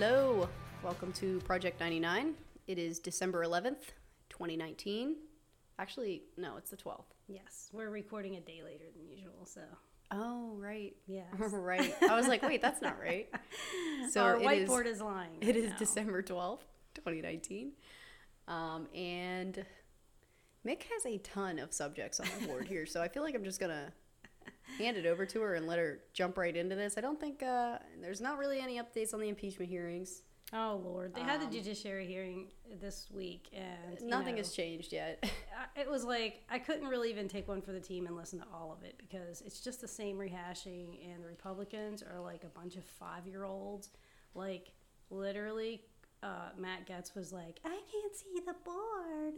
Hello, welcome to Project 99. It is December 11th, 2019. Actually, no, it's the 12th. Yes, we're recording a day later than usual, so Oh, right. yes. right. I was like, wait, that's not right. So Our it is- whiteboard is, lying. It right is now. December 12th, 2019. Um, and Mick has a ton of subjects on the board here, so I feel like I'm just going to hand it over to her and let her jump right into this. I don't think uh, there's not really any updates on the impeachment hearings. Oh Lord, they had Um, the judiciary hearing this week, and Nothing know, has changed yet. It was like I couldn't really even take one for the team and listen to all of it because it's just the same rehashing, and the Republicans are like a bunch of five-year-olds. Like literally, uh, Matt Gaetz was like, "I can't see the board."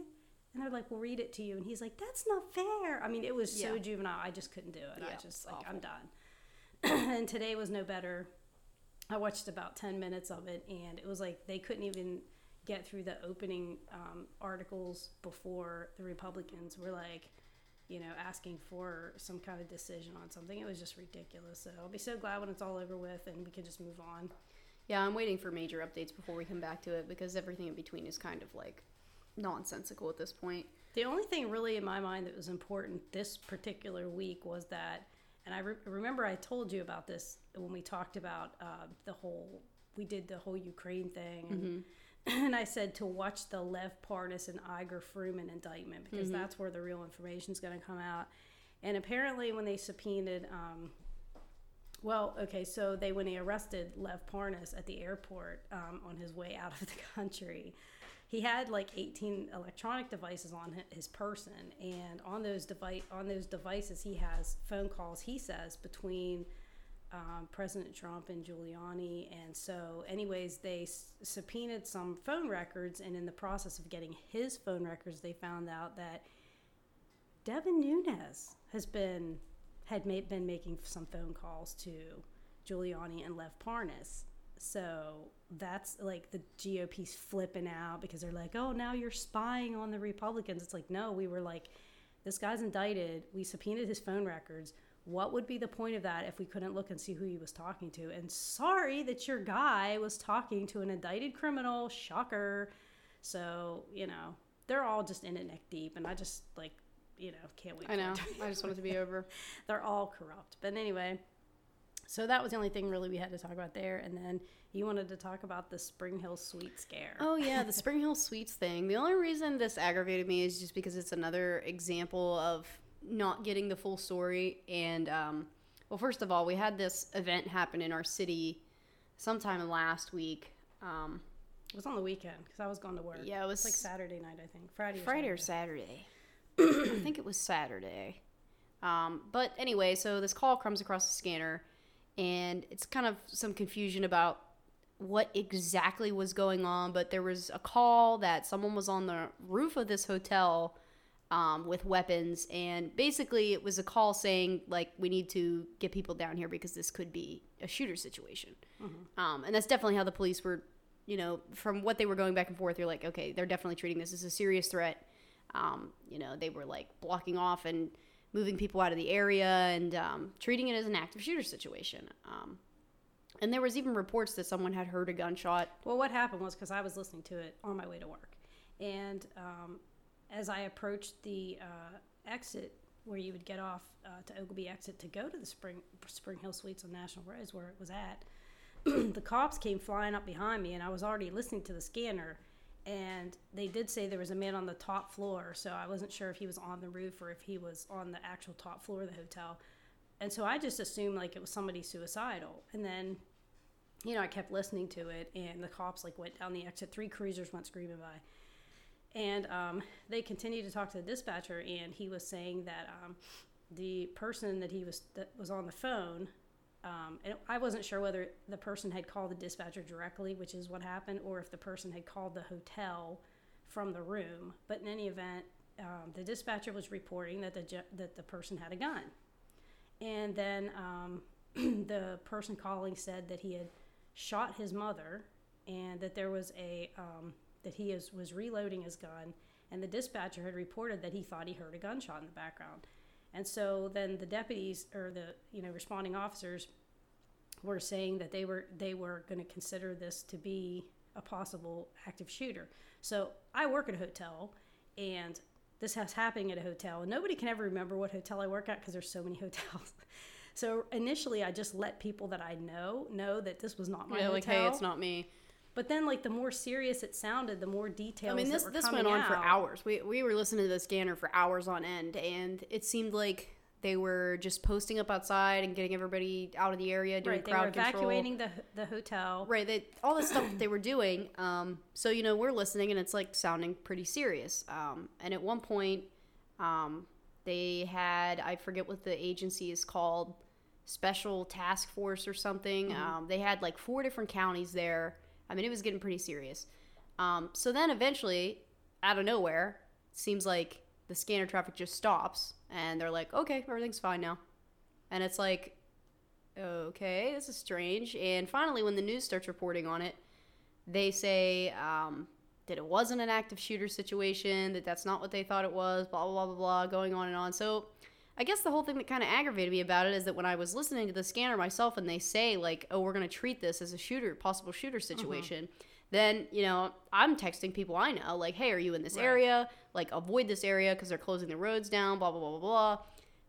And they're like, "We'll read it to you," and he's like, "That's not fair." I mean, it was so Yeah. juvenile. I just couldn't do it. Yeah, I just like, awful. I'm done. and today was no better. I watched about 10 minutes of it, and it was like they couldn't even get through the opening um, articles before the Republicans were like, you know, asking for some kind of decision on something. It was just ridiculous. So I'll be so glad when it's all over with and we can just move on. Yeah, I'm waiting for major updates before we come back to it because everything in between is kind of like nonsensical at this point. The only thing really in my mind that was important this particular week was that, and I re- remember I told you about this when we talked about uh, the whole, we did the whole Ukraine thing, and, and I said to watch the Lev Parnas and Igor Fruman indictment because that's where the real information is going to come out. And apparently, when they subpoenaed, um, well, okay, so they when they arrested Lev Parnas at the airport um, on his way out of the country, he had like 18 electronic devices on his person, and on those device on those devices he has phone calls. He says between um, President Trump and Giuliani, and so anyways they s- subpoenaed some phone records, and in the process of getting his phone records, they found out that Devin Nunes has been had made, been making some phone calls to Giuliani and Lev Parnas. So that's like the GOP's flipping out because they're like, "Oh, now you're spying on the Republicans." It's like, no, we were like, this guy's indicted. We subpoenaed his phone records. What would be the point of that if we couldn't look and see who he was talking to? And sorry that your guy was talking to an indicted criminal. Shocker. So you know they're all just in it neck deep, and I just like you know can't wait. I know. it to be I just want it to be over. they're all corrupt. But anyway, so that was the only thing really we had to talk about there. And then you wanted to talk about the Spring Hill Suite scare. Oh yeah, the Spring Hill Suites thing. The only reason this aggravated me is just because it's another example of not getting the full story. And um, well, first of all, we had this event happen in our city sometime last week. Um, It was on the weekend because I was going to work. yeah, it was like Saturday night, I think. Friday. Or Friday or Saturday. Saturday. I think it was Saturday. Um, but anyway, so this call comes across the scanner, and it's kind of some confusion about what exactly was going on. But there was a call that someone was on the roof of this hotel um, with weapons, and basically it was a call saying like we need to get people down here because this could be a shooter situation. Um, and that's definitely how the police were, you know, from what they were going back and forth. You're like, okay, they're definitely treating this as a serious threat. Um, you know, they were like blocking off and moving people out of the area and um, treating it as an active shooter situation. Um, and there was even reports that someone had heard a gunshot. Well, what happened was because I was listening to it on my way to work, and um, as I approached the uh, exit where you would get off uh, to Ogilvy exit to go to the Spring Spring Hill Suites on National Rose where it was at, the cops came flying up behind me, and I was already listening to the scanner. And they did say there was a man on the top floor, so I wasn't sure if he was on the roof or if he was on the actual top floor of the hotel. And so I just assumed like it was somebody suicidal. And then you know, I kept listening to it, and the cops like went down the exit. Three cruisers went screaming by, and um, they continued to talk to the dispatcher, and he was saying that um, the person that he was that was on the phone, um, and I wasn't sure whether the person had called the dispatcher directly, which is what happened, or if the person had called the hotel from the room. But in any event, um, the dispatcher was reporting that the that the person had a gun, and then um, the person calling said that he had shot his mother and that there was a um, that he is, was reloading his gun. And the dispatcher had reported that he thought he heard a gunshot in the background and so then the deputies or the you know responding officers were saying that they were they were going to consider this to be a possible active shooter. So I work at a hotel, and this has happening at a hotel, and nobody can ever remember what hotel I work at because there's so many hotels. So initially, I just let people that I know know that this was not my yeah, hotel. like hey, it's not me. But then, like the more serious it sounded, the more details. I mean, this this went on for hours. We we were listening to the scanner for hours on end, and it seemed like they were just posting up outside and getting everybody out of the area, doing Right, they were crowd control. evacuating the the hotel. Right, they, all the stuff that they were doing. Um, so you know, we're listening, and it's like sounding pretty serious. Um, and at one point, um, they had I forget what the agency is called, Special Task Force or something. Mm-hmm. Um, they had like four different counties there. I mean, it was getting pretty serious. Um, so then eventually, out of nowhere, seems like the scanner traffic just stops, and they're like, "Okay, everything's fine now," and it's like, okay, this is strange. And finally, when the news starts reporting on it, they say um, that it wasn't an active shooter situation, that that's not what they thought it was, blah, blah, blah, blah, blah, going on and on. So I guess the whole thing that kind of aggravated me about it is that when I was listening to the scanner myself and they say, like, oh, we're going to treat this as a shooter, possible shooter mm-hmm. situation. Then, you know, I'm texting people I know, like, hey, are you in this Right. area? Like, avoid this area because they're closing the roads down, blah, blah, blah, blah, blah.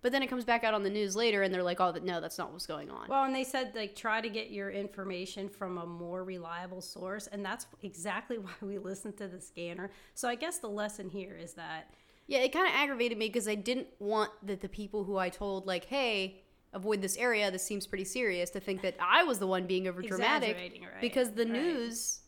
But then it comes back out on the news later and they're like, oh, no, that's not what's going on. Well, and they said like try to get your information from a more reliable source, and that's exactly why we listen to the scanner. So I guess the lesson here is that Yeah, it kind of aggravated me because I didn't want that the people who I told, like, hey, avoid this area, this seems pretty serious, to think that I was the one being over dramatic right, because the right. news,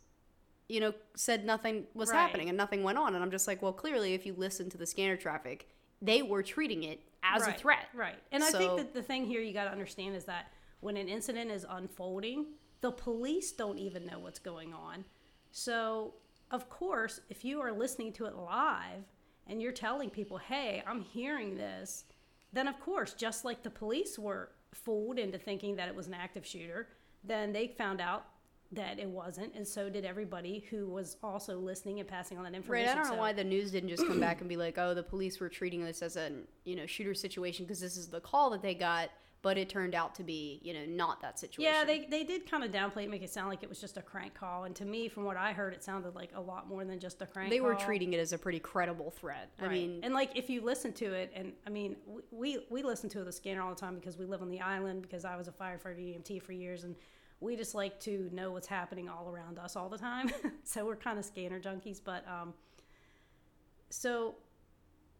you know, said nothing was Right. happening and nothing went on. And I'm just like, well, clearly, if you listen to the scanner traffic, they were treating it as right, a threat. right? And I think that the thing here you got to understand is that when an incident is unfolding, the police don't even know what's going on. So of course, if you are listening to it live and you're telling people, "Hey, I'm hearing this," then of course, just like the police were fooled into thinking that it was an active shooter, then they found out that it wasn't, and so did everybody who was also listening and passing on that information. Right. I don't know why the news didn't just come back and be like, "Oh, the police were treating this as a you know shooter situation because this is the call that they got," but it turned out to be you know not that situation. Yeah, they, they did kind of downplay it, make it sound like it was just a crank call. And to me, from what I heard, it sounded like a lot more than just a crank they were treating it as a pretty credible threat. Right. I mean, and like if you listen to it, and I mean, we, we, we listen to the scanner all the time because we live on the island, because I was a firefighter EMT for years, and we just like to know what's happening all around us all the time. so we're kind of scanner junkies. But um, so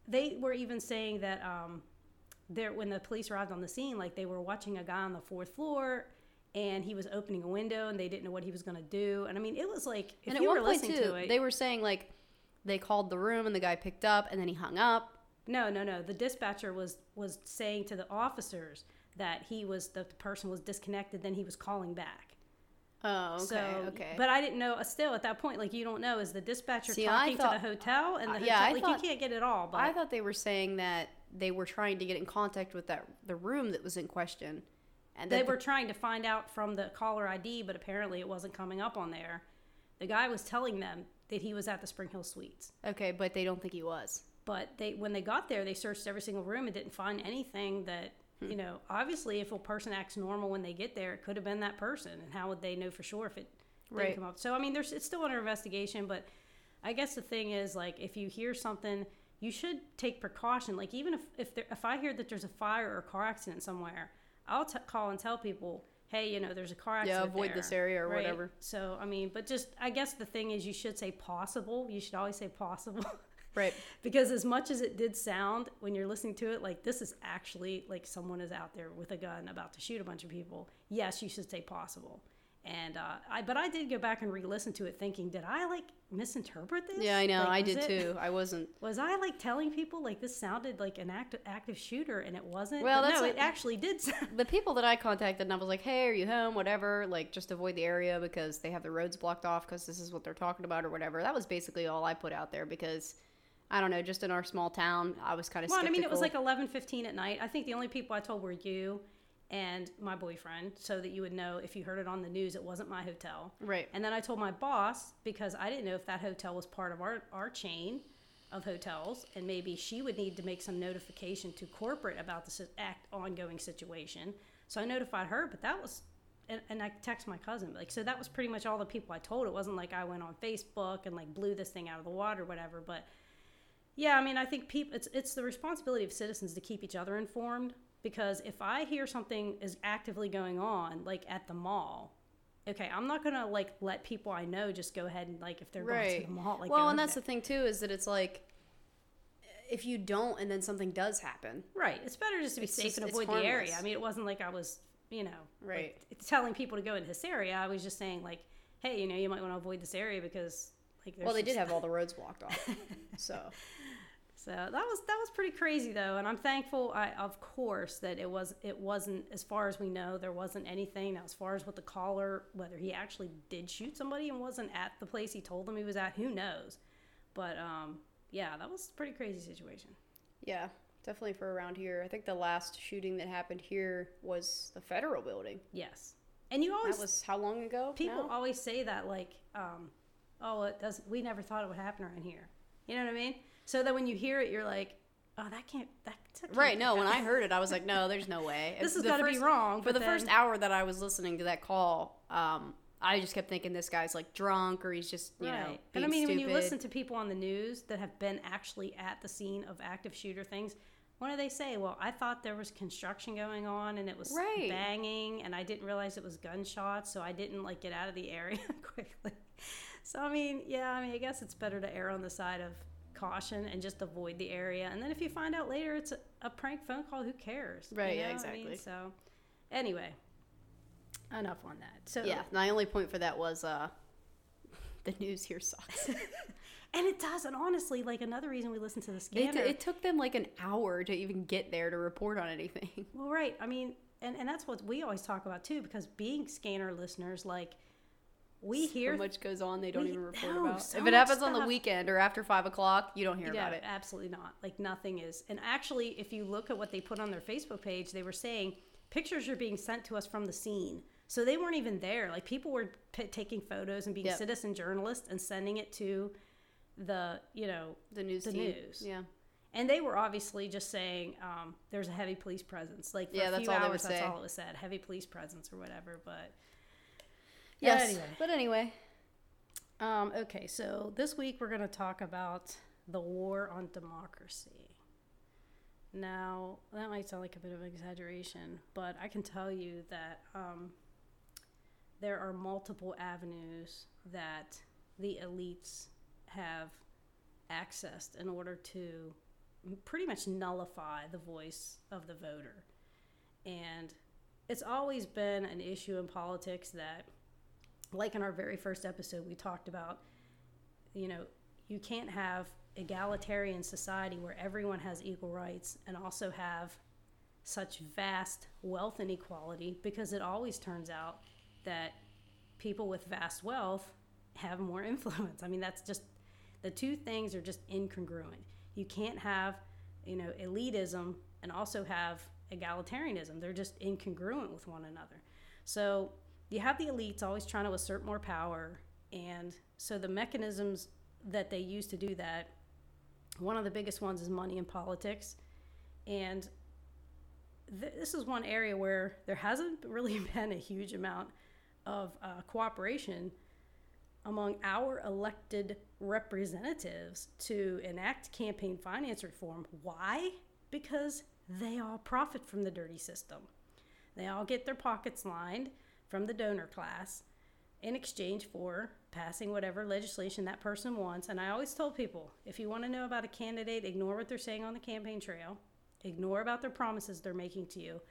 they were even saying that um, there when the police arrived on the scene, like they were watching a guy on the fourth floor. And he was opening a window, and they didn't know what he was going to do. And I mean, it was like if and at you one were point listening too, to it, they were saying like they called the room and the guy picked up and then he hung up. No, no, no. The dispatcher was was saying to the officers that he was the person was disconnected. Then he was calling back. Oh, okay, so, okay. But I didn't know. uh, Still, at that point, like you don't know, is the dispatcher See, talking thought- to the hotel and the uh, hotel? yeah, I like thought- you can't get it all. But I thought they were saying that they were trying to get in contact with that the room that was in question, and they the- were trying to find out from the caller ID, but apparently it wasn't coming up on there. The guy was telling them that he was at the Spring Hill Suites. okay, but they don't think he was. but they when they got there they searched every single room and didn't find anything that Hmm. you know obviously if a person acts normal when they get there it could have been that person and how would they know for sure if it didn't Right. come up so i mean there's it's still under investigation but i guess the thing is like if you hear something you should take precaution like even if if, there, if i hear that there's a fire or a car accident somewhere i'll t- call and tell people hey you know there's a car accident Yeah, avoid there," this area or right? whatever. so i mean but just i guess the thing is you should say possible you should always say possible Right. because as much as it did sound when you're listening to it like this is actually like someone is out there with a gun about to shoot a bunch of people yes you should say possible and uh, I but I did go back and re-listen to it thinking did I like misinterpret this Yeah, I know. Like, I did it- too. I wasn't. was I like telling people like this sounded like an active active shooter and it wasn't Well, that's no what- it actually did sound The people that I contacted, and I was like, "Hey, are you home? Whatever. Like, just avoid the area because they have the roads blocked off because this is what they're talking about or whatever." That was basically all I put out there because I don't know. Just in our small town, I was kind of. Well, I mean, it was like eleven fifteen at night. I think the only people I told were you and my boyfriend, so that you would know if you heard it on the news, it wasn't my hotel. Right. And then I told my boss because I didn't know if that hotel was part of our our chain of hotels, and maybe she would need to make some notification to corporate about the si- act ongoing situation. So I notified her, but that was and, and I text my cousin like so that was pretty much all the people I told. It wasn't like I went on Facebook and like blew this thing out of the water or whatever. But yeah, I mean I think people it's it's the responsibility of citizens to keep each other informed because if I hear something is actively going on like at the mall. Okay, I'm not gonna like let people I know just go ahead and like if they're going to the mall. Like well, and that's there. the thing too is that it's like if you don't and then something does happen. Right. It's better just to be It's safe just- and avoid the area. I mean, it wasn't like I was, you know, like, Right. telling people to go into this area. I was just saying, like, hey, you know, you might want to avoid this area because, like, Well, they did have all the roads blocked off. So, So that was that was pretty crazy though, and I'm thankful. I of course that it was it wasn't as far as we know there wasn't anything. Now as far as what the caller whether he actually did shoot somebody and wasn't at the place he told them he was at, who knows? But um, yeah, that was a pretty crazy situation. yeah, definitely for around here. I think the last shooting that happened here was the federal building. Yes, and you always That was how long ago? people now? always say that like um, oh it does we never thought it would happen around here you know what i mean so that when you hear it you're like oh that can't that, that can't Right, no, when I heard it, I was like, no, there's no way. this has got to be wrong For the but first hour that I was listening to that call, um, I just kept thinking this guy's like drunk or he's just, you know, right. And i mean when you listen to people on the news that have been actually at the scene of active shooter things what do they say? Well i thought there was construction going on and it was Right. banging and i didn't realize it was gunshots so i didn't like get out of the area quickly. So i mean yeah i mean i guess it's better to err on the side of caution and just avoid the area and then if you find out later it's a, a prank phone call who cares you Right, yeah, know what I mean? exactly. so anyway enough on that so yeah, my only point for that was uh, the news here sucks. and it does and honestly like another reason we listen to the it, scanner it took them like an hour to even get there to report on anything. Well, right. I mean, and, and that's what we always talk about too, because being scanner listeners, like, we hear so much goes on they don't we- even report no, about. so if it happens on the weekend or after five o'clock, you don't hear yeah, about it. absolutely not. Like, nothing is. And actually, if you look at what they put on their Facebook page, they were saying pictures are being sent to us from the scene. So they weren't even there. Like, people were p- taking photos and being Yep. citizen journalists and sending it to the, you know, The news the team. news. Yeah. And they were obviously just saying um, there's a heavy police presence. Like for Yeah, a that's few all hours, that's all it was said. Heavy police presence or whatever. But Yes. Anyway. But anyway, um, okay, so this week we're going to talk about the war on democracy. Now that might sound like a bit of an exaggeration, but I can tell you that um, there are multiple avenues that the elites have accessed in order to pretty much nullify the voice of the voter. And it's always been an issue in politics that, like in our very first episode, we talked about, you know, you can't have egalitarian society where everyone has equal rights and also have such vast wealth inequality because it always turns out that people with vast wealth have more influence. I mean, that's just the two things are just incongruent. You can't have, you know, elitism and also have egalitarianism. They're just incongruent with one another. So you have the elites always trying to assert more power, and so the mechanisms that they use to do that, one of the biggest ones is money in politics, and th- this is one area where there hasn't really been a huge amount of uh, cooperation among our elected representatives to enact campaign finance reform. Why? Because they all profit from the dirty system. They all get their pockets lined from the donor class in exchange for passing whatever legislation that person wants. And I always told people if you want to know about a candidate, ignore what they're saying on the campaign trail, ignore about their promises they're making to you.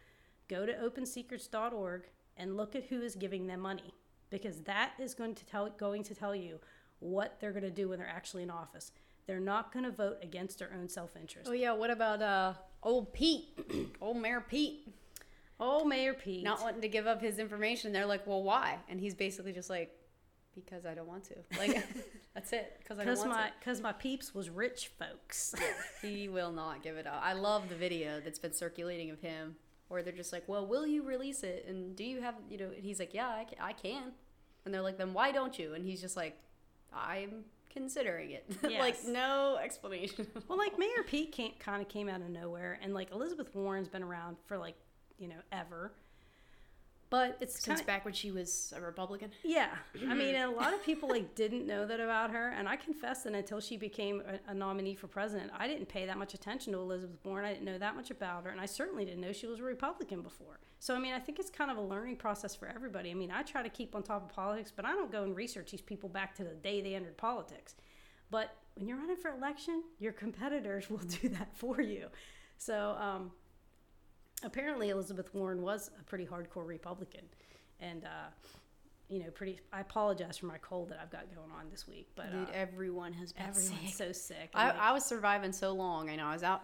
Go to opensecrets.org and look at who is giving them money because that is going to tell going to tell you what they're going to do when they're actually in office. They're not going to vote against their own self-interest. oh yeah, what about uh old Pete, old Mayor Pete, Oh, Mayor Pete. not wanting to give up his information? They're like, well, why? And he's basically just like, because I don't want to. Like, that's it. Because I don't want my because my peeps was rich folks. He will not give it up. I love the video that's been circulating of him, where they're just like, well, will you release it? And do you have, you know? And he's like, yeah, I can. I can. And they're like, then why don't you? And he's just like, I'm considering it. like no explanation. well, like Mayor Pete kind of came out of nowhere, and like Elizabeth Warren's been around for like you know ever. but it's Since kinda, back when she was a Republican. yeah. I mean, a lot of people like didn't know that about her, and I confess that until she became a, a nominee for president, I didn't pay that much attention to Elizabeth Warren. I didn't know that much about her, and I certainly didn't know she was a Republican before. So I mean, I think it's kind of a learning process for everybody. I mean, I try to keep on top of politics, but I don't go and research these people back to the day they entered politics. But when you're running for election, your competitors will do that for you. So um, apparently, Elizabeth Warren was a pretty hardcore Republican, and uh, you know, pretty. I apologize for my cold that I've got going on this week, but Dude, uh, everyone has been everyone's sick. so sick. I, like, I was surviving so long. I know I was out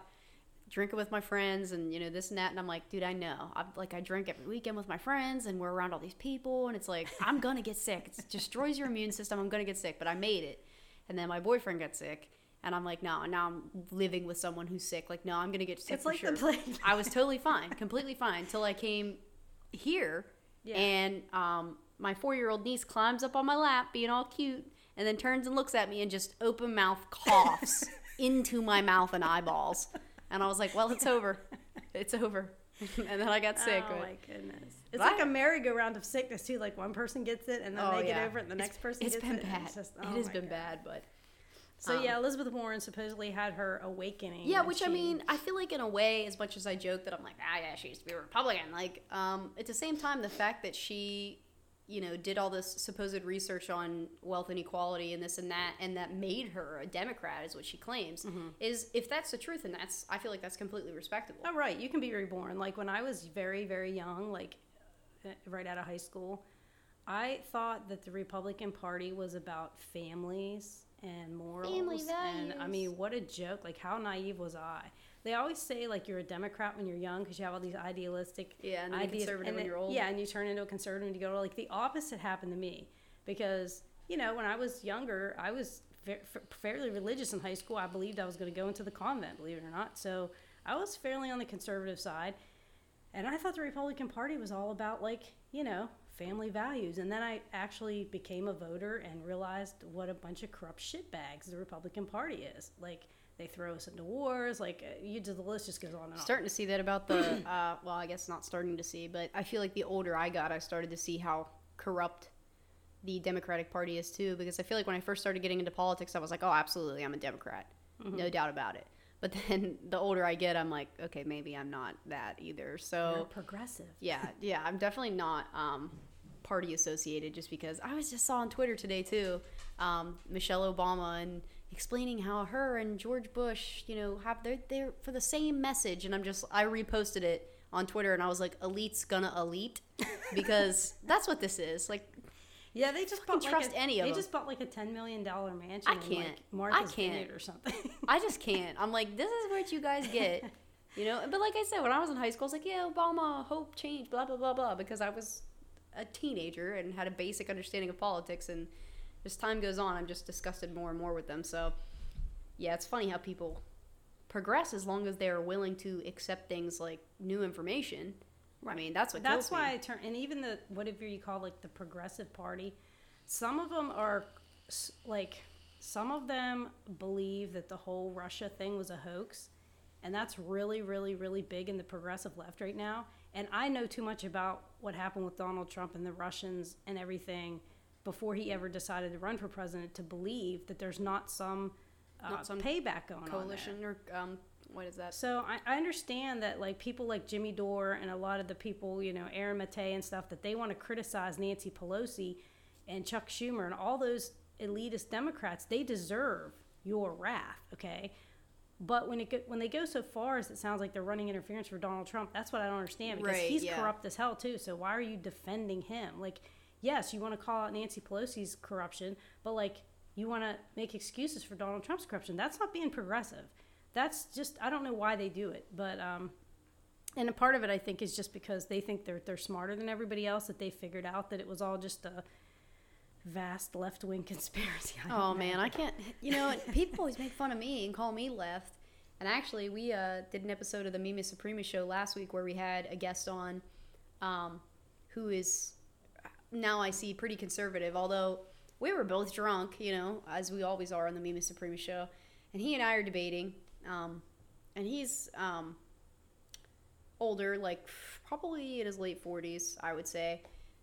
drinking with my friends and you know this and that, and I'm like, dude, I know. I'm like, I drink every weekend with my friends, and we're around all these people, and it's like I'm gonna get sick. It destroys your immune system. I'm gonna get sick, but I made it. And then my boyfriend got sick, and I'm like, no. Now I'm living with someone who's sick. Like, no, I'm gonna get sick it's for like sure. the plague. I was totally fine, completely fine, till I came here, Yeah. and um, my four-year-old niece climbs up on my lap, being all cute, and then turns and looks at me and just open mouth coughs into my mouth and eyeballs, and I was like, well, it's over, it's over, and then I got sick. Oh but- my goodness! It's like I- a merry-go-round of sickness too. Like one person gets it, and then Oh, they yeah. get over it, and the It's- next person It's gets been it. and bad. It's just, it oh has been God. bad, but So Um, yeah, Elizabeth Warren supposedly had her awakening. Yeah, which I mean, I feel like in a way, as much as I joke that I'm like, ah, yeah, she used to be a Republican. Like, um, at the same time, the fact that she, you know, did all this supposed research on wealth inequality and this and that, and that made her a Democrat, is what she claims. Is if that's the truth, and that's, I feel like that's completely respectable. Oh, right. You can be reborn. Like when I was very, very young, like uh, right out of high school, I thought that the Republican Party was about families and morals. Family And I mean, what a joke. Like, how naive was I? They always say, like, you're a Democrat when you're young because you have all these idealistic Yeah, and ideas. conservative and when then- you're old. Yeah, and you turn into a conservative and you go, like, the opposite happened to me because, you know, when I was younger, I was fa- fa- fairly religious in high school. I believed I was going to go into the convent, believe it or not. So I was fairly on the conservative side. And I thought the Republican Party was all about, like, you know, family values. And then I actually became a voter and realized what a bunch of corrupt shitbags the Republican Party is. Like, they throw us into wars. Like, uh, you just, the list just goes on and on. starting to see that about the uh, well i guess not starting to see but i feel like the older i got i started to see how corrupt the democratic party is too because i feel like when i first started getting into politics i was like oh absolutely i'm a democrat no doubt about it but then the older i get i'm like okay maybe i'm not that either. You're so progressive. yeah yeah i'm definitely not um, party associated just because i was just saw on twitter today too um, michelle obama and explaining how her and george bush you know have they're there for the same message. And i'm just i reposted it on twitter and i was like elite's gonna elite because that's what this is. Like Yeah, they just bought trust like a, any of They them. just bought like a ten million dollar mansion. I in, can't. Like Martha's I can't. Vineyard or something. I just can't. I'm like, this is what you guys get. You know, but like I said, when I was in high school, I was like, yeah, Obama, hope, change, blah, blah, blah, blah, because I was a teenager and had a basic understanding of politics. And as time goes on, I'm just disgusted more and more with them. So, yeah, it's funny how people progress as long as they are willing to accept things like new information. I mean, that's what That's kills why me. I turn and even the whatever you call like the progressive party, some of them are like some of them believe that the whole Russia thing was a hoax, and that's really really really big in the progressive left right now. And I know too much about what happened with Donald Trump and the Russians and everything before he ever decided to run for president to believe that there's not some, uh, Not some payback going on. coalition or um, what is that? So I, I understand that like people like Jimmy Dore and a lot of the people, you know, Aaron Maté and stuff, that they want to criticize Nancy Pelosi and Chuck Schumer and all those elitist Democrats. They deserve your wrath, okay? But when it go, when they go so far as it sounds like they're running interference for Donald Trump, that's what I don't understand because Right, he's yeah. corrupt as hell too. So why are you defending him? Like, yes, you want to call out Nancy Pelosi's corruption, but like you want to make excuses for Donald Trump's corruption. That's not being progressive. That's just I don't know why they do it, but um, and a part of it I think is just because they think they're they're smarter than everybody else that they figured out that it was all just a vast left wing conspiracy. Oh don't man. I can't. You know, people always make fun of me and call me left. And actually, we uh, did an episode of the Mima Suprema show last week where we had a guest on, um, who is now I see pretty conservative. Although we were both drunk, you know, as we always are on the Mima Suprema show, and he and I are debating. Um, and he's um, older, like probably in his late 40s, I would say.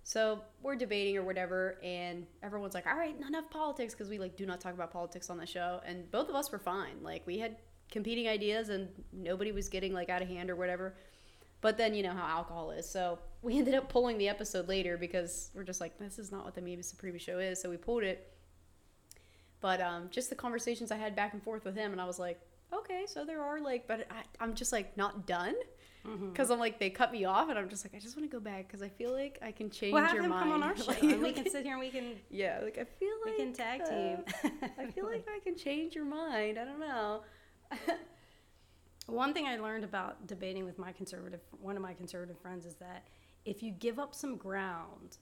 So we're debating or whatever, and everyone's like, "All right, enough politics," because we like do not talk about politics on the show, and both of us were fine. Like we had competing ideas, and nobody was getting like out of hand or whatever. But then you know how alcohol is, so we ended up pulling the episode later because we're just like, this is not what the Mimi Suprema show is, so we pulled it. But um, just the conversations I had back and forth with him, and I was like, okay, so there are like, but I, I'm just like not done because I'm like they cut me off, and I'm just like I just want to go back because I feel like I can change Well, have your him mind. come on our show, Like- and we can sit here and we can yeah, like I feel like we can tag uh, team. I feel like I can change your mind. I don't know. One thing I learned about debating with my conservative, one of my conservative friends, is that if you give up some ground,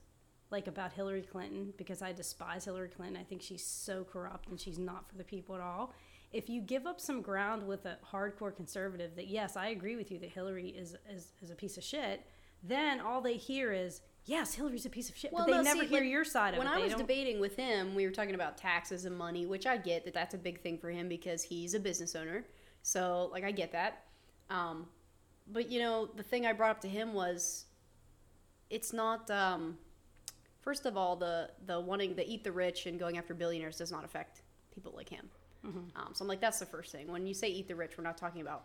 like about Hillary Clinton, because I despise Hillary Clinton, I think she's so corrupt and she's not for the people at all. If you give up some ground with a hardcore conservative that yes, I agree with you that Hillary is is, is a piece of shit, then all they hear is yes, Hillary's a piece of shit, but they no, never see, hear when- your side of when it. When I was don't- debating with him, we were talking about taxes and money, which I get that that's a big thing for him because he's a business owner. So, like, I get that. Um, but you know, the thing I brought up to him was, it's not. Um, first of all, the the wanting to eat the rich and going after billionaires does not affect people like him. Mm-hmm. Um, so I'm like, that's the first thing. When you say eat the rich, we're not talking about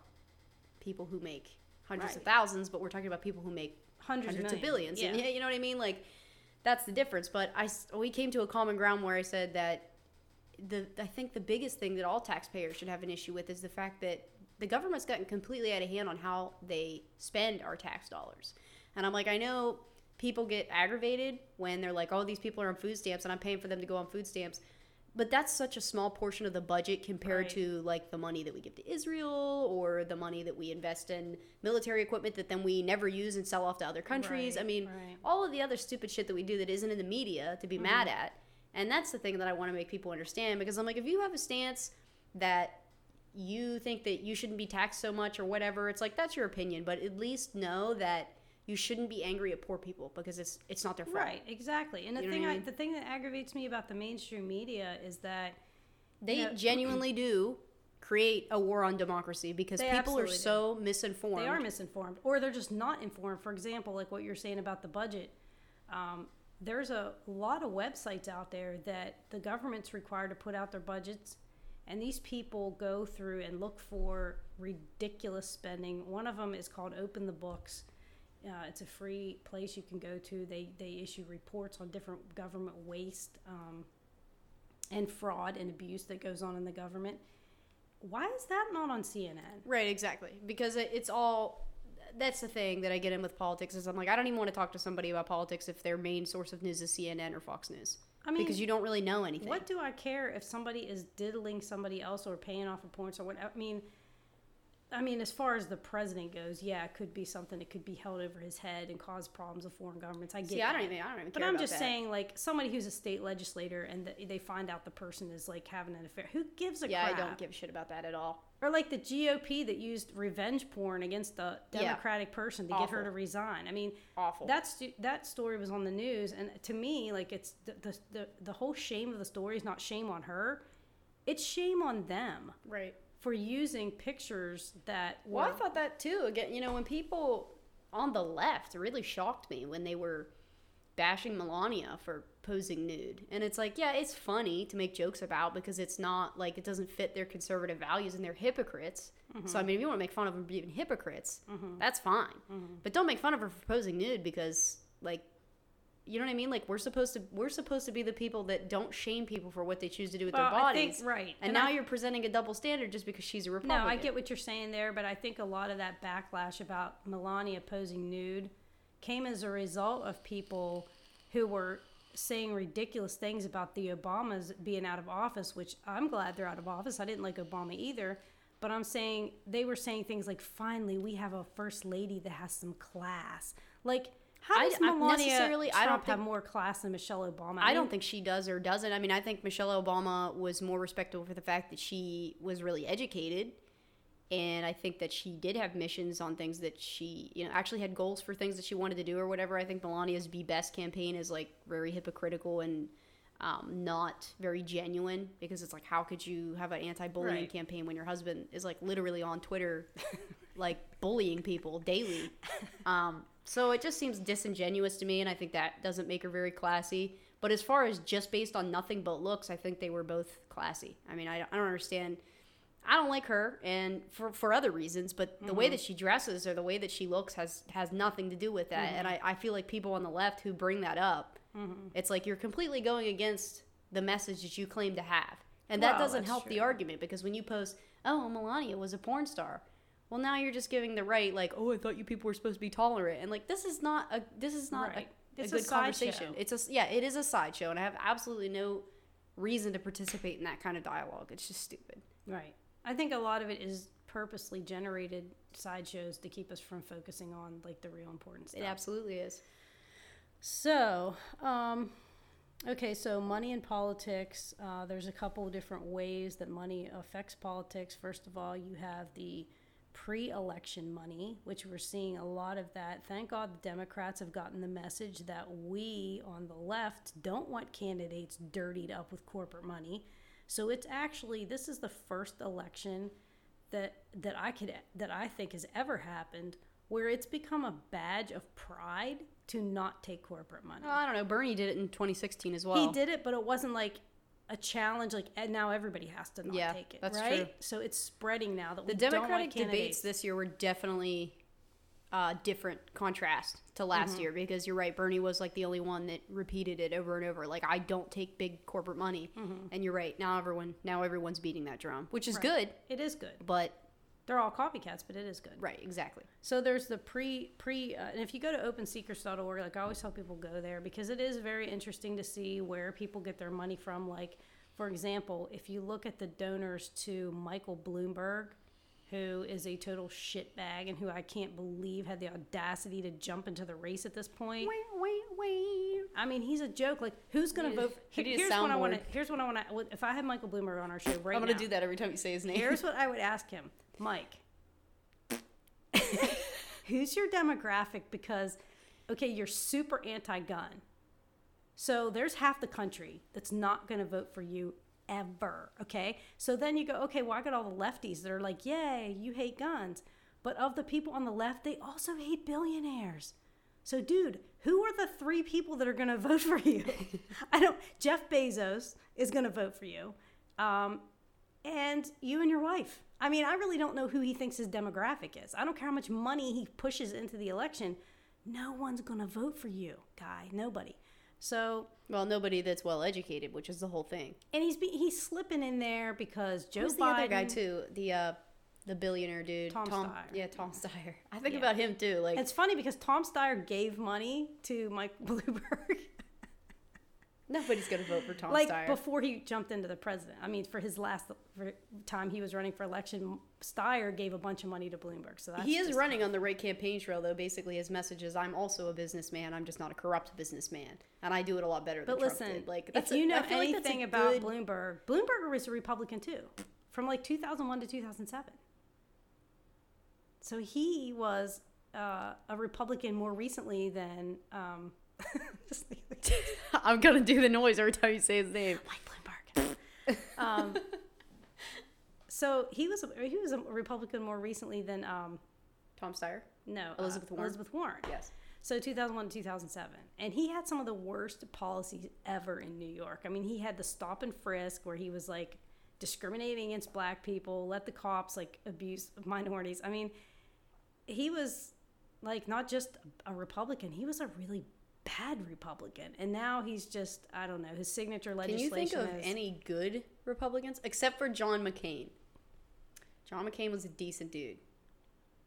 people who make hundreds of thousands, but we're talking about people who make hundreds, hundreds of billions. Yeah. And you know what I mean? Like that's the difference. But I we came to a common ground where I said that the I think the biggest thing that all taxpayers should have an issue with is the fact that the government's gotten completely out of hand on how they spend our tax dollars. And I'm like, I know people get aggravated when they're like, oh, these people are on food stamps and I'm paying for them to go on food stamps. But that's such a small portion of the budget compared Right. to like the money that we give to Israel or the money that we invest in military equipment that then we never use and sell off to other countries. I mean, right. all of the other stupid shit that we do that isn't in the media to be Mm-hmm. mad at. And that's the thing that I want to make people understand because I'm like, if you have a stance that you think that you shouldn't be taxed so much or whatever, it's like that's your opinion, but at least know that you shouldn't be angry at poor people because it's it's not their fault. Right, exactly. And the You know thing, I mean? the thing that aggravates me about the mainstream media is that They Yeah. genuinely do create a war on democracy because people are absolutely do. so misinformed. they are misinformed, or they're just not informed. For example, like what you're saying about the budget, um, there's a lot of websites out there that the government's required to put out their budgets, and these people go through and look for ridiculous spending. One of them is called Open the Books. Uh, it's a free place you can go to. They they issue reports on different government waste um, and fraud and abuse that goes on in the government. Why is that not on CNN? Right, exactly. Because it's all. That's the thing that I get in with politics is I'm like I don't even want to talk to somebody about politics if their main source of news is CNN or Fox News. I mean, because you don't really know anything. What do I care if somebody is diddling somebody else or paying off a porn or what? I mean, I mean, as far as the president goes, yeah, it could be something that could be held over his head and cause problems with foreign governments. I get. See, I don't even. I don't even. But I'm just that. saying, like somebody who's a state legislator and th- they find out the person is like having an affair. Who gives a Yeah, crap? I don't give a shit about that at all. Or like the GOP that used revenge porn against the Yeah. Democratic person to get her to resign. I mean, Awful. that's that story was on the news, and to me, like it's the the the, the whole shame of the story is not shame on her, it's shame on them right. For using pictures that were. Well, I thought that too. Again, you know, when people on the left really shocked me when they were bashing Melania for posing nude. And it's like, yeah, it's funny to make jokes about because it's not like it doesn't fit their conservative values and they're hypocrites. Mm-hmm. So I mean, if you want to make fun of them for being hypocrites, mm-hmm. that's fine. Mm-hmm. But don't make fun of her for posing nude because like you know what I mean? Like we're supposed to we're supposed to be the people that don't shame people for what they choose to do with Well, their I think- bodies. right. And, And now I- you're presenting a double standard just because she's a Republican. no, I get what you're saying there, but I think a lot of that backlash about Melania posing nude came as a result of people who were saying ridiculous things about the Obamas being out of office, which I'm glad they're out of office. I didn't like Obama either. But I'm saying they were saying things like, finally, we have a first lady that has some class. Like, how does I- Melania necessarily- Trump I don't have more class than Michelle Obama? I don't think she does or doesn't. I mean, I think Michelle Obama was more respectable for the fact that she was really educated. And I think that she did have missions on things that she, you know, actually had goals for things that she wanted to do or whatever. I think Melania's Be Best campaign is like very hypocritical and um, not very genuine because it's like, how could you have an anti-bullying Right. campaign when your husband is like literally on Twitter, like bullying people daily? Um, so it just seems disingenuous to me, and I think that doesn't make her very classy. But as far as just based on nothing but looks, I think they were both classy. I mean, I, I don't understand. I don't like her, and for, for other reasons, but the way mm-hmm. that she dresses or the way that she looks has has nothing to do with that. And mm-hmm. I, I feel like people on the left who bring that up, mm-hmm. it's like you're completely going against the message that you claim to have, and that Well, doesn't help the argument because when you post, "Oh, Melania was a porn star," well, now you're just giving the right, like, "Oh, I thought you people were supposed to be tolerant," and like this is not a this is not Right. a, a It's a good conversation. sideshow. It's a yeah, it is a sideshow, and I have absolutely no reason to participate in that kind of dialogue. It's just stupid. Right. I think a lot of it is purposely generated sideshows to keep us from focusing on like the real important stuff. It absolutely is. So, um, okay, so money and politics. Uh, there's a couple of different ways that money affects politics. First of all, you have the pre election money, which we're seeing a lot of that. Thank God the Democrats have gotten the message that we on the left don't want candidates dirtied up with corporate money. So it's actually this is the first election that that I could that I think has ever happened where it's become a badge of pride to not take corporate money. Well, I don't know. Bernie did it in 2016 as well. he did it, but it wasn't like a challenge. Like and now everybody has to not Yeah, take it. right? true. So it's spreading now that The Democratic want debates this year were definitely uh, different contrast to last Mm-hmm. year because you're right. Bernie was like the only one that repeated it over and over. Like I don't take big corporate money, and you're right. Now everyone now everyone's beating that drum, which is Mm-hmm. Right. good. It is good. But They're all copycats, but it is good. right, exactly. So there's the pre pre, uh, and if you go to opensecrets.org, like I always tell people go there because it is very interesting to see where people get their money from. Like, for example, if you look at the donors to Michael Bloomberg, who is a total shitbag and who I can't believe had the audacity to jump into the race at this point. Wait, wait, wait. I mean, he's a joke. Like, who's going to vote? A here's what I want to. Here's what I want to. If I had Michael Bloomberg on our show right I'm gonna now, do that every time you say his name. Here's what I would ask him, Mike. Who's your demographic? Because, okay, you're super anti-gun, so there's half the country that's not going to vote for you ever. Okay, so then you go, okay, well, I got all the lefties that are like, yay, you hate guns, but of the people on the left, they also hate billionaires. So, dude, who are the three people that are going to vote for you? I don't. Jeff Bezos is going to vote for you. Um, and you and your wife. I mean, I really don't know who he thinks his demographic is. I don't care how much money he pushes into the election. No one's going to vote for you, guy. Nobody. So, well, nobody that's well educated, which is the whole thing. and he's be, he's slipping in there because Joe Who's Biden. the other guy too? The uh, the billionaire dude, Tom Steyer. Yeah, Tom Steyer. I think Yeah. about him too. Like It's funny because Tom Steyer gave money to Mike Bloomberg. Nobody's gonna vote for Tom like Steyer. before he jumped into the president. I mean, for his last for time he was running for election, Steyer gave a bunch of money to Bloomberg. So that's he is running on the right campaign trail, though. Basically, his message is, "I'm also a businessman. I'm just not a corrupt businessman, and I do it a lot better But than Trump listen, did." Like, if that's a- you know feel like anything about good- Bloomberg, Bloomberg was a Republican too, from like 2001 to 2007. So he was uh, a Republican more recently than um, just the other day. I'm gonna do the noise every time you say his name. Mike Bloomberg. um, so he was a, he was a Republican more recently than um, Tom Steyer. no uh, Elizabeth Warren? Elizabeth Warren. Yes. So 2001 to 2007. And he had some of the worst policies ever in New York. I mean, he had the stop and frisk where he was like discriminating against black people, let the cops like abuse minorities. I mean, he was like not just a Republican, he was a really bad Republican. And now he's just, I don't know, his signature legislation. Can you think of is any good Republicans except for John McCain? John McCain was a decent dude.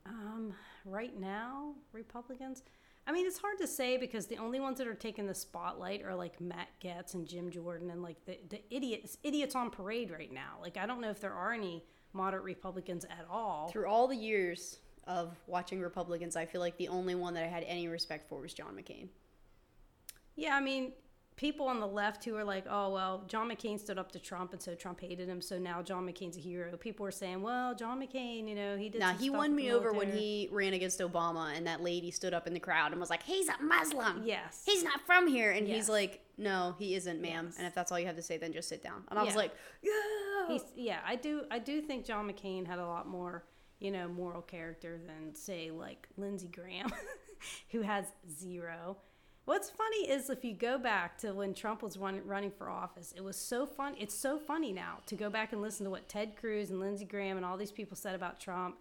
Um, right now, Republicans. I mean, it's hard to say because the only ones that are taking the spotlight are like Matt Gaetz and Jim Jordan and like the, the idiots idiots on parade right now. Like I don't know if there are any moderate Republicans at all. Through all the years of watching Republicans, I feel like the only one that I had any respect for was John McCain. Yeah, I mean, people on the left who are like, oh, well, John McCain stood up to Trump and so Trump hated him. So now John McCain's a hero. People were saying, well, John McCain, you know, he did. Now he won me over when he ran against Obama, and that lady stood up in the crowd and was like, "He's a Muslim. Yes. he's not from here." And Yes. he's like, "No, he isn't, ma'am." Yes. And if that's all you have to say, then just sit down. And I was like, "Yeah." He's, yeah, I do. I do think John McCain had a lot more, you know, moral character than say like Lindsey Graham, who has zero. What's funny is if you go back to when Trump was run, running for office, it was so fun. It's so funny now to go back and listen to what Ted Cruz and Lindsey Graham and all these people said about Trump.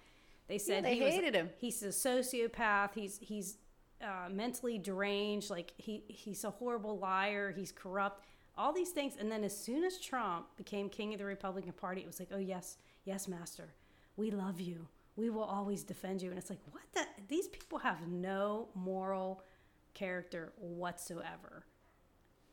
They said they he was- hated him. He's a sociopath. He's he's uh, mentally deranged. Like he he's a horrible liar. He's corrupt. All these things. And then as soon as Trump became king of the Republican Party, it was like, oh yes, yes, master, we love you. We will always defend you. And it's like, what the? These people have no moral character whatsoever.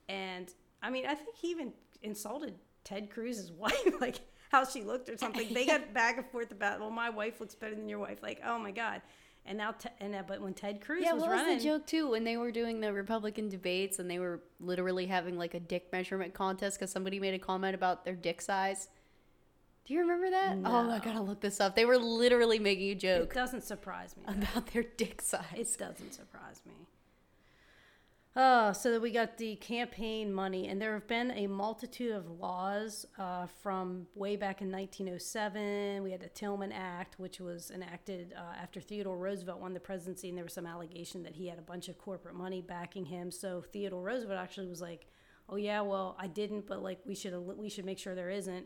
And I mean, I think he even insulted Ted Cruz's wife, like how she looked or something. They got back and forth about, well, my wife looks better than your wife. Like, oh my god. And now, te- and uh, but when Ted Cruz Yeah, was what was running, the joke too when they were doing the Republican debates and they were literally having like a dick measurement contest because somebody made a comment about their dick size? Do you remember that? Oh, I gotta look this up. They were literally making a joke. it doesn't surprise me. about their dick size. It doesn't surprise me. Uh, so that we got the campaign money, and there have been a multitude of laws uh, from way back in 1907. We had the Tillman Act, which was enacted uh, after Theodore Roosevelt won the presidency, and there was some allegation that he had a bunch of corporate money backing him. So Theodore Roosevelt actually was like, "Oh yeah, well I didn't, but like we should we should make sure there isn't."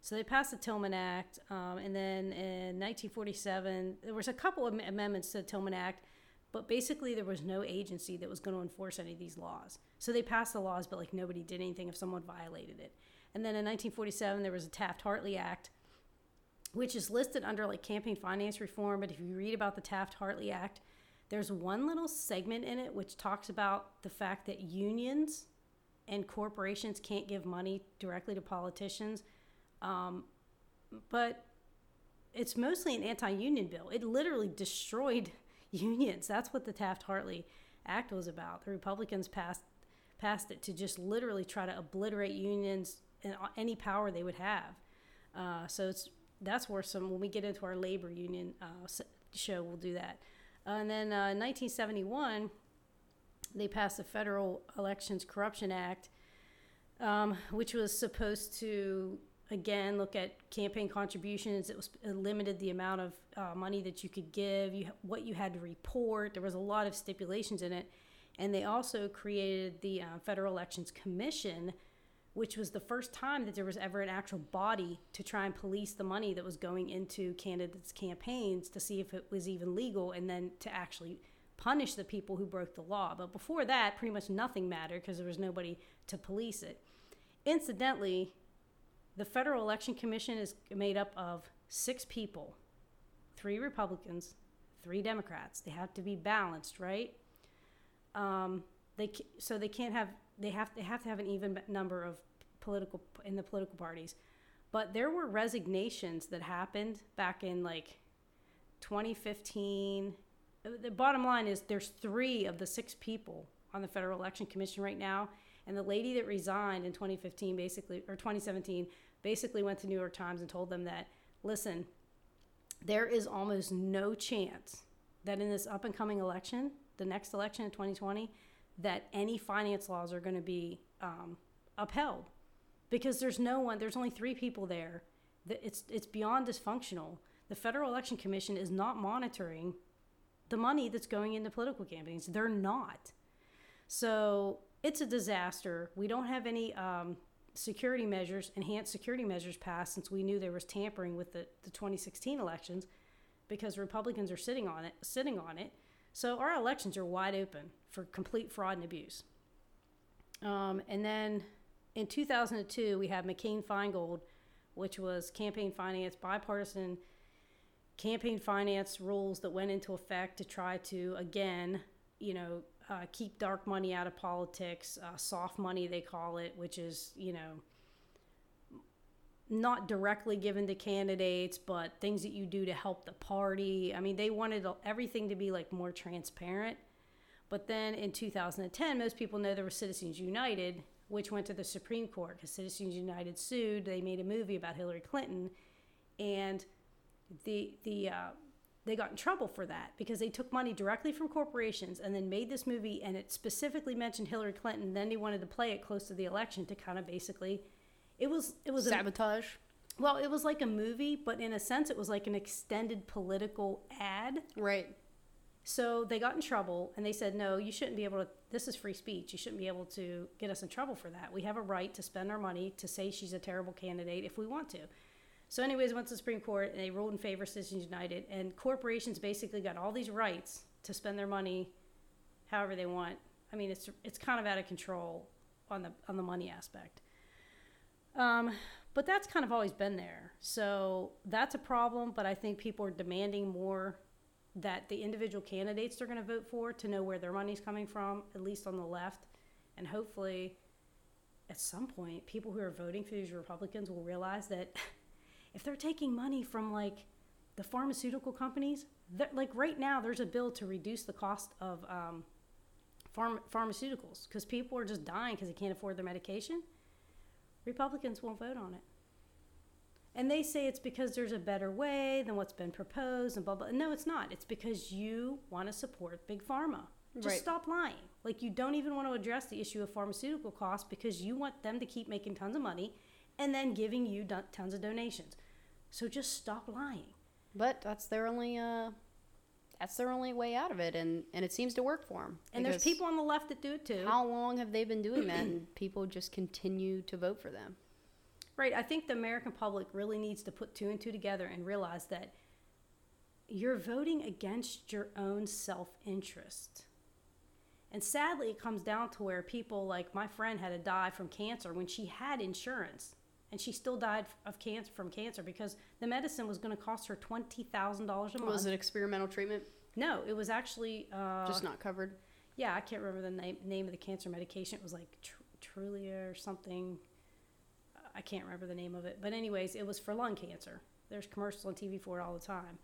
So they passed the Tillman Act, um, and then in 1947 there was a couple of amendments to the Tillman Act, but basically there was no agency that was going to enforce any of these laws. So they passed the laws, but like nobody did anything if someone violated it. And then in 1947 there was a Taft-Hartley Act, which is listed under like campaign finance reform. But if you read about the Taft-Hartley Act, there's one little segment in it which talks about the fact that unions and corporations can't give money directly to politicians. Um, but it's mostly an anti-union bill. It literally destroyed unions. That's what the Taft-Hartley Act was about. The Republicans passed passed it to just literally try to obliterate unions and any power they would have. Uh, so it's that's where some when we get into our labor union uh, show, we'll do that. Uh, and then uh, in 1971, they passed the Federal Elections Corruption Act, um, which was supposed to again look at campaign contributions. It was it limited the amount of uh, money that you could give, you what you had to report. There was a lot of stipulations in it, and they also created the uh, Federal Elections Commission, which was the first time that there was ever an actual body to try and police the money that was going into candidates' campaigns to see if it was even legal, and then to actually punish the people who broke the law. But before that, pretty much nothing mattered because there was nobody to police it. Incidentally, the Federal Election Commission is made up of six people three Republicans, three Democrats. They have to be balanced, right? Um, they so they can't have they have they have to have an even number of political in the political parties. But there were resignations that happened back in like 2015. The bottom line is there's three of the six people on the Federal Election Commission right now, and the lady that resigned in 2015 basically or 2017 basically went to New York Times and told them that listen, there is almost no chance that in this up and coming election, the next election in 2020, that any finance laws are going to be um, upheld because there's no one, there's only three people there. It's, it's beyond dysfunctional. The Federal Election Commission is not monitoring the money that's going into political campaigns. They're not. So it's a disaster. We don't have any um, security measures, enhanced security measures passed since we knew there was tampering with the, the 2016 elections because Republicans are sitting on it, sitting on it. So our elections are wide open for complete fraud and abuse. Um, and then in 2002, we had McCain Feingold, which was campaign finance, bipartisan campaign finance rules that went into effect to try to, again, you know, uh, keep dark money out of politics, uh, soft money, they call it, which is, you know, not directly given to candidates, but things that you do to help the party. I mean, they wanted everything to be like more transparent. But then in 2010, most people know there was Citizens United, which went to the Supreme Court because Citizens United sued. They made a movie about Hillary Clinton, and the the uh, they got in trouble for that because they took money directly from corporations and then made this movie and it specifically mentioned Hillary Clinton. Then they wanted to play it close to the election to kind of basically, it was it was a, Sabotage. well, it was like a movie, but in a sense, it was like an extended political ad. Right. So they got in trouble and they said, no, you shouldn't be able to, this is free speech. You shouldn't be able to get us in trouble for that. We have a right to spend our money to say she's a terrible candidate if we want to. So, anyways, went to the Supreme Court and they ruled in favor of Citizens United. And corporations basically got all these rights to spend their money however they want. I mean, it's, it's kind of out of control on the, on the money aspect. Um, but that's kind of always been there. So that's a problem. But I think people are demanding more that the individual candidates they're going to vote for to know where their money's coming from, at least on the left. And hopefully, at some point, people who are voting for these Republicans will realize that if they're taking money from like the pharmaceutical companies, like right now, there's a bill to reduce the cost of um, pharm- pharmaceuticals because people are just dying because they can't afford their medication. Republicans won't vote on it. And they say it's because there's a better way than what's been proposed and blah blah. No, it's not. It's because you want to support big pharma. Just Right. stop lying. Like you don't even want to address the issue of pharmaceutical costs because you want them to keep making tons of money and then giving you don- tons of donations. So just stop lying. But that's their only uh that's their only way out of it and and it seems to work for them. And there's people on the left that do it too. How long have they been doing that and people just continue to vote for them? Right. I think the American public really needs to put two and two together and realize that you're voting against your own self interest. And sadly, it comes down to where people like my friend had to die from cancer when she had insurance. And she still died of cancer from cancer because the medicine was going to cost her twenty thousand dollars a month. Was it experimental treatment? No, it was actually uh, Just not covered. yeah, I can't remember the name name of the cancer medication. It was like Tr- Trulia or something. I can't remember the name of it. But anyways, it was for lung cancer. There's commercials on TV for it all the time.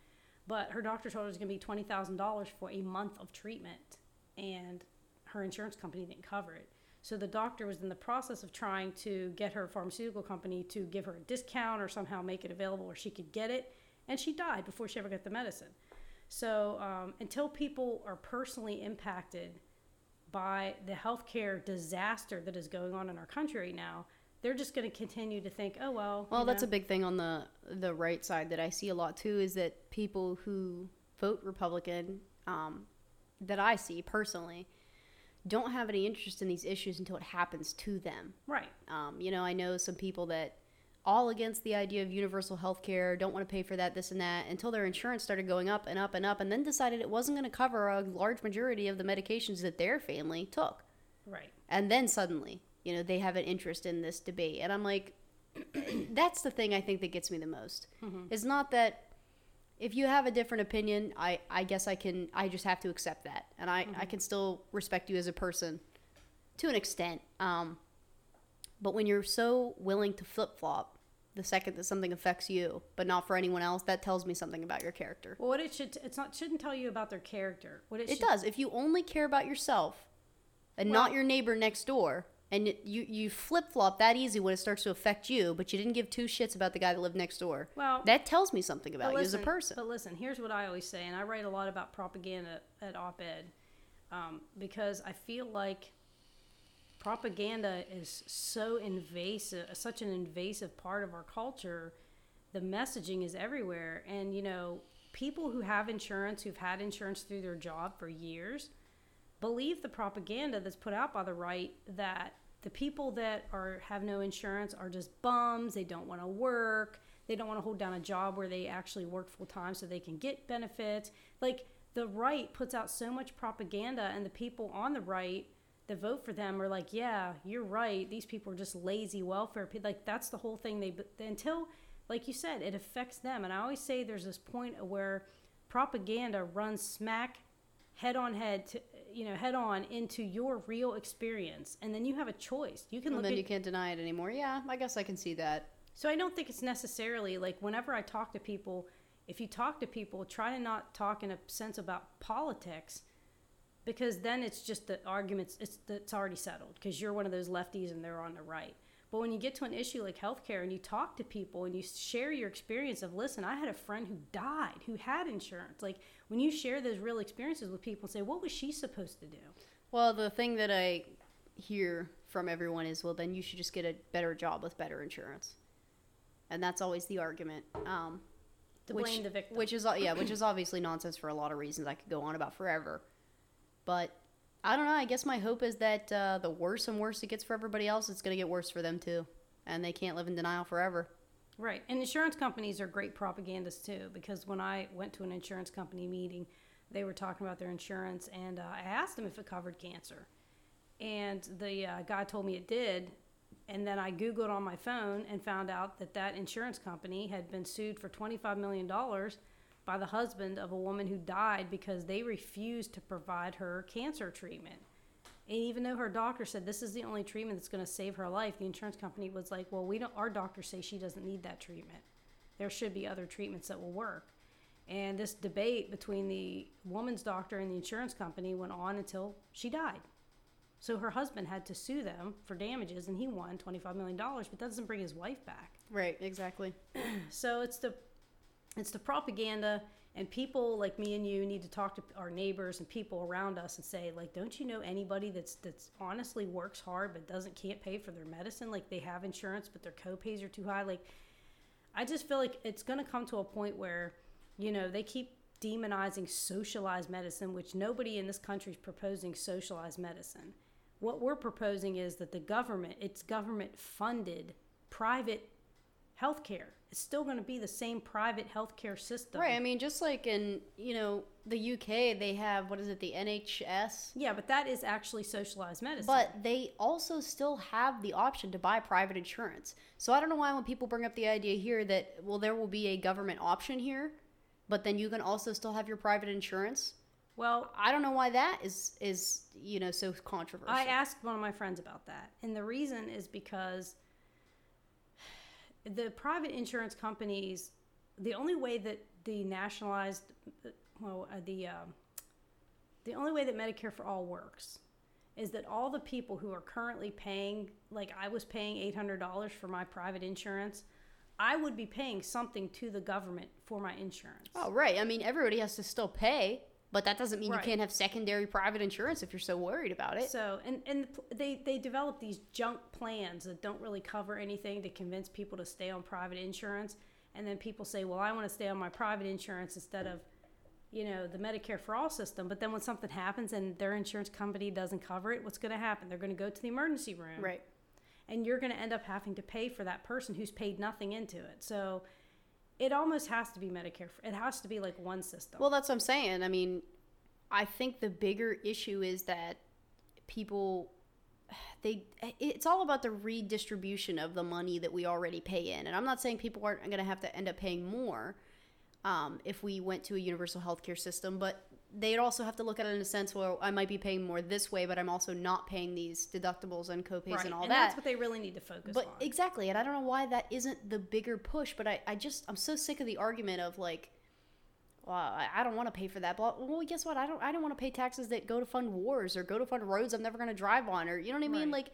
But her doctor told her it was going to be twenty thousand dollars for a month of treatment, and her insurance company didn't cover it. So the doctor was in the process of trying to get her pharmaceutical company to give her a discount or somehow make it available where she could get it, and she died before she ever got the medicine. So um, until people are personally impacted by the healthcare disaster that is going on in our country right now, they're just going to continue to think, oh well. Well, that's know. a big thing on the the right side that I see a lot too is that people who vote Republican, um, that I see personally, don't have any interest in these issues until it happens to them. right. Um, you know, I know some people that all against the idea of universal health care, don't want to pay for that, this and that, until their insurance started going up and up and up, and then decided it wasn't going to cover a large majority of the medications that their family took. Right. And then suddenly, you know, they have an interest in this debate. And I'm like, that's the thing I think that gets me the most. It's not that if you have a different opinion, I, I guess I can, I just have to accept that. And I, I can still respect you as a person to an extent. Um, but when you're so willing to flip flop the second that something affects you, but not for anyone else, that tells me something about your character. Well, what it should it's not shouldn't tell you about their character. What it, It should, does. If you only care about yourself and not your neighbor next door, and you you flip flop that easy when it starts to affect you, but you didn't give two shits about the guy that lived next door. Well, that tells me something about But you as a person. But listen, here's what I always say, and I write a lot about propaganda at op ed um, because I feel like propaganda is so invasive, such an invasive part of our culture. The messaging is everywhere. And, you know, people who have insurance, who've had insurance through their job for years, believe the propaganda that's put out by the right that the people that are have no insurance are just bums. They don't want to work. They don't want to hold down a job where they actually work full time so they can get benefits. Like the right puts out so much propaganda and the people on the right that vote for them are like yeah you're right. These people are just lazy welfare people like that's the whole thing they until like you said it affects them. And i always say there's this point where propaganda runs smack head on head to you know head on into your real experience and then you have a choice you can and then at you can't deny it anymore. Yeah, I guess I can see that. so i don't think it's necessarily like whenever i talk to people if you talk to people try to not talk in a sense about politics because then it's just the arguments it's it's already settled because you're one of those lefties and they're on the right but when you get to an issue like healthcare and you talk to people and you share your experience of listen i had a friend who died who had insurance like when you share those real experiences with people and say what was she supposed to do Well, the thing that I hear from everyone is, well, then you should just get a better job with better insurance, and that's always the argument. Um, to which, blame the victim which is yeah, which is obviously nonsense for a lot of reasons I could go on about forever. But I don't know. I guess my hope is that uh, the worse and worse it gets for everybody else, it's going to get worse for them too, and they can't live in denial forever. Right. And insurance companies are great propagandists too, because when I went to an insurance company meeting, they were talking about their insurance, and uh, I asked them if it covered cancer. And the uh, guy told me it did. And then I Googled on my phone and found out that that insurance company had been sued for $25 million by the husband of a woman who died because they refused to provide her cancer treatment. And even though her doctor said this is the only treatment that's going to save her life, the insurance company was like, "Well, we don't. Our doctors say she doesn't need that treatment. There should be other treatments that will work." And this debate between the woman's doctor and the insurance company went on until she died. So her husband had to sue them for damages, and he won twenty-five million dollars, but that doesn't bring his wife back. Right. Exactly. So it's the it's the propaganda and people like me and you need to talk to our neighbors and people around us and say like don't you know anybody that's that's honestly works hard but doesn't can't pay for their medicine? Like they have insurance but their co-pays are too high. Like I just feel like it's going to come to a point where you know they keep demonizing socialized medicine which nobody in this country is proposing socialized medicine. What we're proposing is that the government it's government funded private healthcare it's still going to be the same private healthcare system Right. I mean, just like in you know the UK, they have what is it, the NHS, yeah but that is actually socialized medicine but they also still have the option to buy private insurance. So I don't know why when people bring up the idea here that well there will be a government option here, but then you can also still have your private insurance. well I don't know why that is is you know so controversial. I asked one of my friends about that, and the reason is because the private insurance companies, the only way that the nationalized, well, uh, the um, the only way that Medicare for all works is that all the people who are currently paying, like I was paying eight hundred dollars for my private insurance, I would be paying something to the government for my insurance. oh right. I mean everybody has to still pay, but that doesn't mean Right. you can't have secondary private insurance if you're so worried about it. So and and they they develop these junk plans that don't really cover anything to convince people to stay on private insurance, and then people say, "Well, I want to stay on my private insurance instead of, you know, the Medicare for all system." But then when something happens and their insurance company doesn't cover it, what's going to happen? They're going to go to the emergency room, Right. and you're going to end up having to pay for that person who's paid nothing into it. So. It almost has to be Medicare. It has to be like one system. Well, that's what I'm saying. I mean, I think the bigger issue is that people they it's all about the redistribution of the money that we already pay in. And I'm not saying people aren't going to have to end up paying more um, if we went to a universal healthcare system, but they'd also have to look at it in a sense where I might be paying more this way, but I'm also not paying these deductibles and copays right. and all and that. that's what they really need to focus But on. exactly, and I don't know why that isn't the bigger push. But I, I just I'm so sick of the argument of like, well, I, I don't want to pay for that. But well, guess what? I don't I don't want to pay taxes that go to fund wars or go to fund roads I'm never going to drive on or you know what I mean? Right. Like,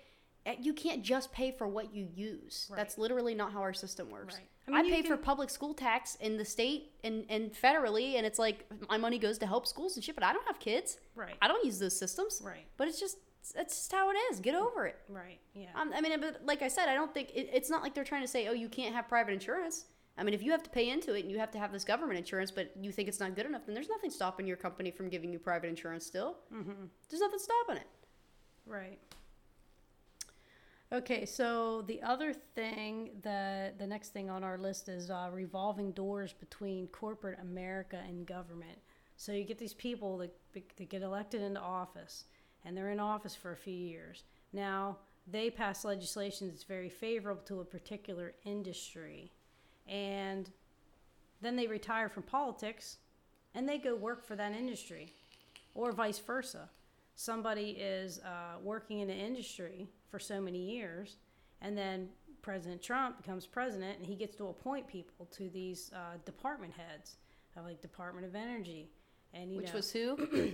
you can't just pay for what you use. Right. That's literally not how our system works. Right. I, I mean, you pay for public school tax in the state and, and federally, and it's like my money goes to help schools and shit. But I don't have kids. Right. I don't use those systems. Right. But it's just that's just how it is. Get over it. Right. Yeah. Um, I mean, but like I said, I don't think it, it's not like they're trying to say, oh, you can't have private insurance. I mean, if you have to pay into it and you have to have this government insurance, but you think it's not good enough, then there's nothing stopping your company from giving you private insurance still. Mm-hmm. There's nothing stopping it. Right. Okay, so the other thing that the next thing on our list is uh, revolving doors between corporate America and government. So you get these people that, that get elected into office, and they're in office for a few years. Now they pass legislation that's very favorable to a particular industry, and then they retire from politics, and they go work for that industry, or vice versa somebody is uh, working in an industry for so many years, and then President Trump becomes president, and he gets to appoint people to these uh, department heads, uh, like Department of Energy and you Which know, was who?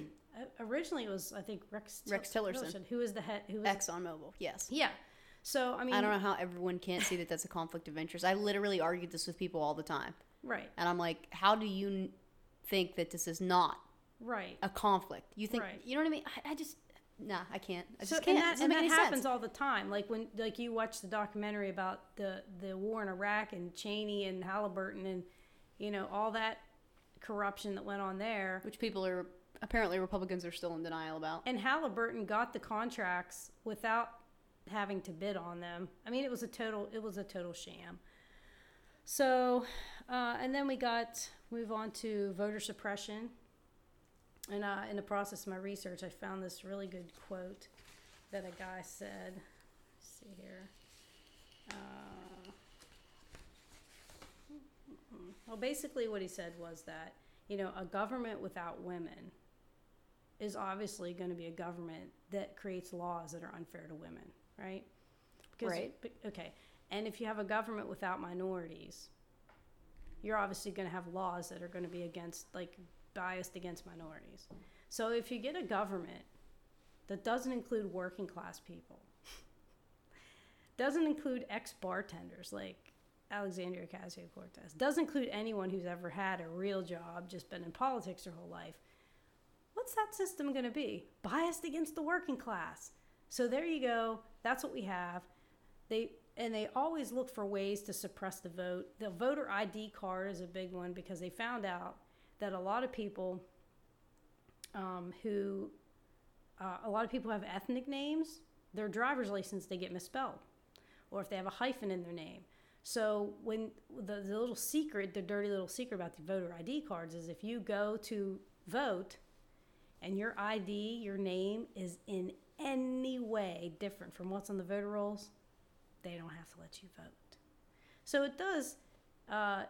originally it was I think Rex Rex Tillerson. who was the head who was ExxonMobil. Yes. yeah. So I mean, I don't know how everyone can't see that that's a conflict of interest. I literally argued this with people all the time, right, and I'm like, how do you think that this is not right. a conflict? You think Right. you know what I mean? I, I just nah, I can't. I just so can't. and that, and that happens sense. all the time. Like when like you watch the documentary about the the war in Iraq and Cheney and Halliburton and you know all that corruption that went on there. which people are apparently Republicans are still in denial about. And Halliburton got the contracts without having to bid on them. I mean, it was a total it was a total sham. So, uh, and then we got move on to voter suppression. And uh, in the process of my research, I found this really good quote that a guy said. Let's see here. Uh, well, basically, what he said was that you know a government without women is obviously going to be a government that creates laws that are unfair to women, right? Right. Okay. And if you have a government without minorities, you're obviously going to have laws that are going to be against, like, biased against minorities. So if you get a government that doesn't include working class people, doesn't include ex bartenders like Alexandria Ocasio Cortez, doesn't include anyone who's ever had a real job, just been in politics their whole life, what's that system going to be? Biased against the working class. So there you go. That's what we have. They and they always look for ways to suppress the vote. The voter ID card is a big one because they found out that a lot of people um, who uh, a lot of people have ethnic names. Their driver's license they get misspelled, or if they have a hyphen in their name. So when the, the little secret, the dirty little secret about the voter ID cards is if you go to vote and your ID, your name is in any way different from what's on the voter rolls, they don't have to let you vote. So it does uh,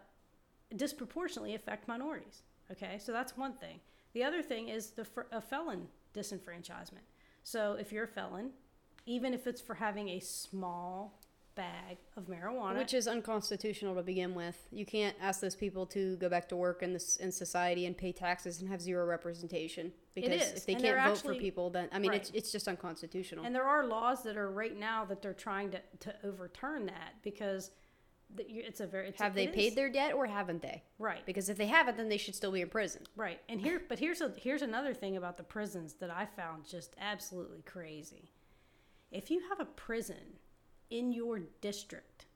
disproportionately affect minorities. Okay, so that's one thing. The other thing is the a felon disenfranchisement. So if you're a felon, even if it's for having a small bag of marijuana, Which is unconstitutional to begin with. You can't ask those people to go back to work in this in society and pay taxes and have zero representation because if they and can't vote actually- for people, then I mean Right. it's it's just unconstitutional. And there are laws that are right now that they're trying to, to overturn that because it's a very it's have a, they paid is- their debt or haven't they? right Because if they haven't, then they should still be in prison. right and here but here's a here's another thing about the prisons that I found just absolutely crazy. If you have a prison in your district,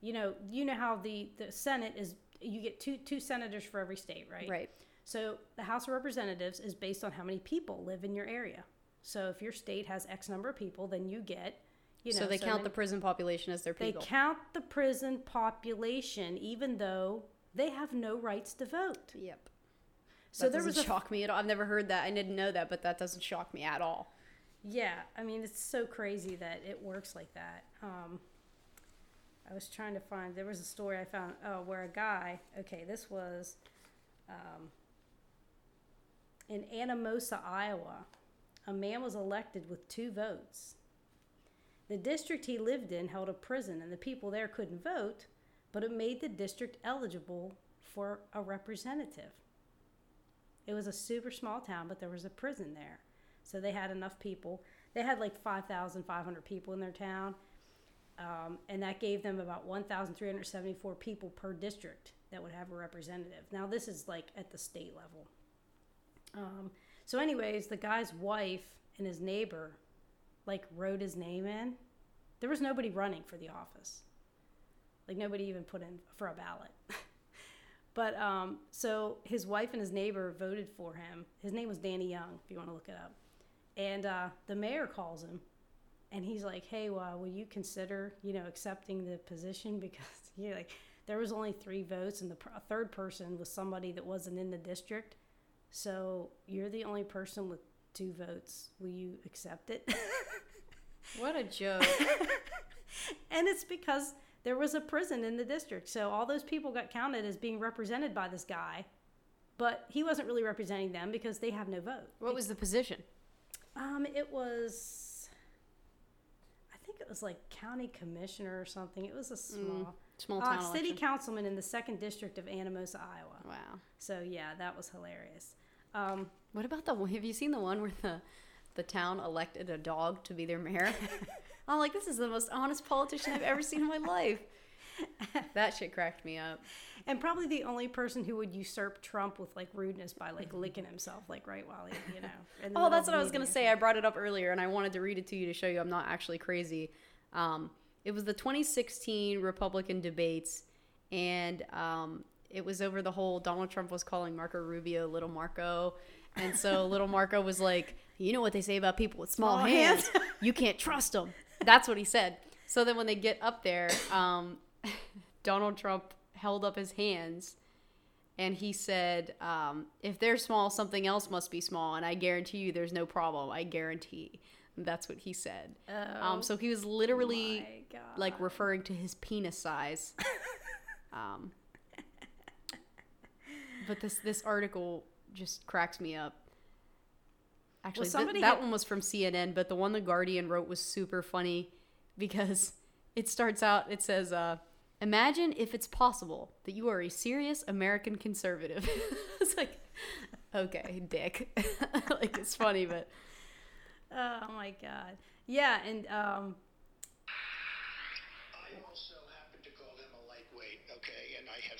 you know you know how the the Senate is you get two two senators for every state right Right. So the House of Representatives is based on how many people live in your area. So if your state has X number of people, then you get, you know. so they count then the prison population as their people. They count the prison population, even though they have no rights to vote. Yep. So that there doesn't was a shock me at all. I've never heard that. I didn't know that, but that doesn't shock me at all. yeah. I mean, it's so crazy that it works like that. Um, I was trying to find. There was a story I found. Oh, where a guy. Okay, this was. Um, in Anamosa, Iowa, a man was elected with two votes. The district he lived in held a prison, and the people there couldn't vote, but it made the district eligible for a representative. It was a super small town, but there was a prison there. So they had enough people. They had like 5,500 people in their town, um, and that gave them about 1,374 people per district that would have a representative. Now, this is like at the state level. Um, so, anyways, the guy's wife and his neighbor like wrote his name in. There was nobody running for the office. Like nobody even put in for a ballot. but um, so his wife and his neighbor voted for him. His name was Danny Young, if you want to look it up. And uh, the mayor calls him, and he's like, "Hey, well, will you consider, you know, accepting the position because you know, like there was only three votes, and the third person was somebody that wasn't in the district." So you're the only person with two votes. Will you accept it? What a joke. and it's because there was a prison in the district. So all those people got counted as being represented by this guy. But he wasn't really representing them because they have no vote. what was the position? Um, it was, I think it was like county commissioner or something. It was a small. Small Uh, town city election. councilman in the second district of Anamosa, Iowa. Wow. So yeah, that was hilarious. Um, What about the one? Have you seen the one where the the town elected a dog to be their mayor? I'm like, this is the most honest politician I've ever seen in my life. That shit cracked me up. and probably the only person who would usurp Trump with like rudeness by like licking himself like right while he, you know. Oh, that's what I was gonna say. I brought it up earlier, and I wanted to read it to you to show you I'm not actually crazy. Um, it was the 2016 Republican debates, and um, it was over the whole Donald Trump was calling Marco Rubio Little Marco, and so Little Marco was like, "You know what they say about people with small, Small hands? hands." you can't trust them." That's what he said. So then when they get up there, um, Donald Trump held up his hands and he said, um, "If they're small, something else must be small, and I guarantee you, there's no problem. I guarantee." That's what he said. Oh, um, so he was literally like referring to his penis size. um, but this this article just cracks me up. Actually, th- somebody that had- one was from CNN, but the one the Guardian wrote was super funny because it starts out. It says, uh, "Imagine if it's possible that you are a serious American conservative." it's like, okay, dick. like it's funny, but Oh my god. Yeah, and um,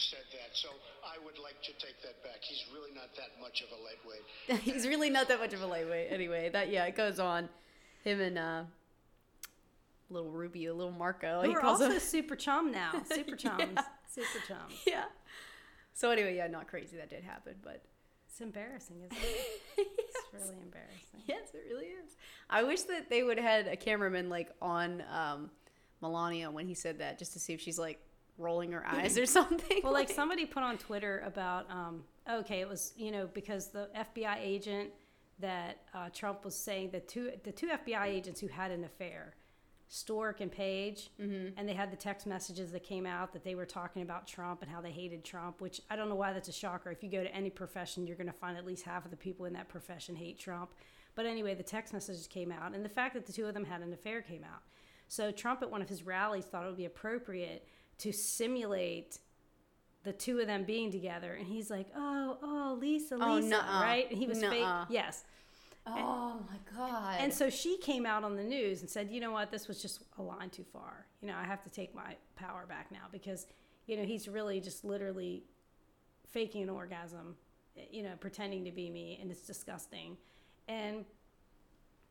said that. So I would like to take that back. He's really not that much of a lightweight. he's really not that much of a lightweight. Anyway, that yeah, it goes on. Him and uh, little Rubio, little Marco. who he are calls also him. super chum now. Super chums. Yeah. Super chums. yeah. So anyway, yeah, not crazy that did happen, but It's embarrassing, isn't it? It's really embarrassing. yes, it really is. I wish that they would have had a cameraman like on um, Melania when he said that, just to see if she's like rolling her eyes or something. Well, like somebody put on Twitter about, um, okay, it was you know because the FBI agent that uh, Trump was saying the two the two FBI agents who had an affair, Strzok and Page, Mm-hmm. and they had the text messages that came out that they were talking about Trump and how they hated Trump. Which I don't know why that's a shocker. If you go to any profession, you're going to find at least half of the people in that profession hate Trump. But anyway, the text messages came out, and the fact that the two of them had an affair came out. So Trump at one of his rallies thought it would be appropriate to simulate the two of them being together, and he's like, "Oh, oh, Lisa, Oh, Lisa, nuh-uh. right?" And he was fake, Nuh-uh. yes. oh my god. And so she came out on the news and said, "You know what? This was just a line too far. You know, I have to take my power back now because, you know, he's really just literally faking an orgasm, you know, pretending to be me, and it's disgusting." And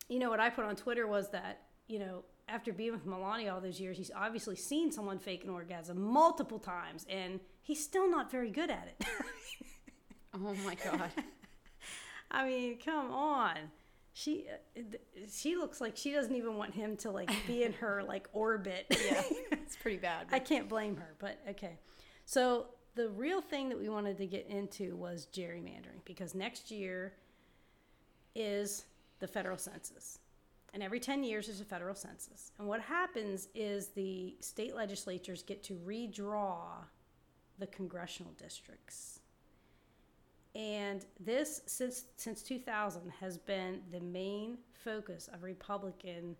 you know what I put on Twitter was that, you know, after being with Melania all those years, he's obviously seen someone fake an orgasm multiple times, and he's still not very good at it. oh my god. I mean, come on. She uh, she looks like she doesn't even want him to like be in her like orbit. yeah, it's pretty bad. I can't blame her, but okay. So the real thing that we wanted to get into was gerrymandering because next year is the federal census. And every 10 years there's a federal census. And what happens is the state legislatures get to redraw the congressional districts. And this since since 2000 has been the main focus of Republican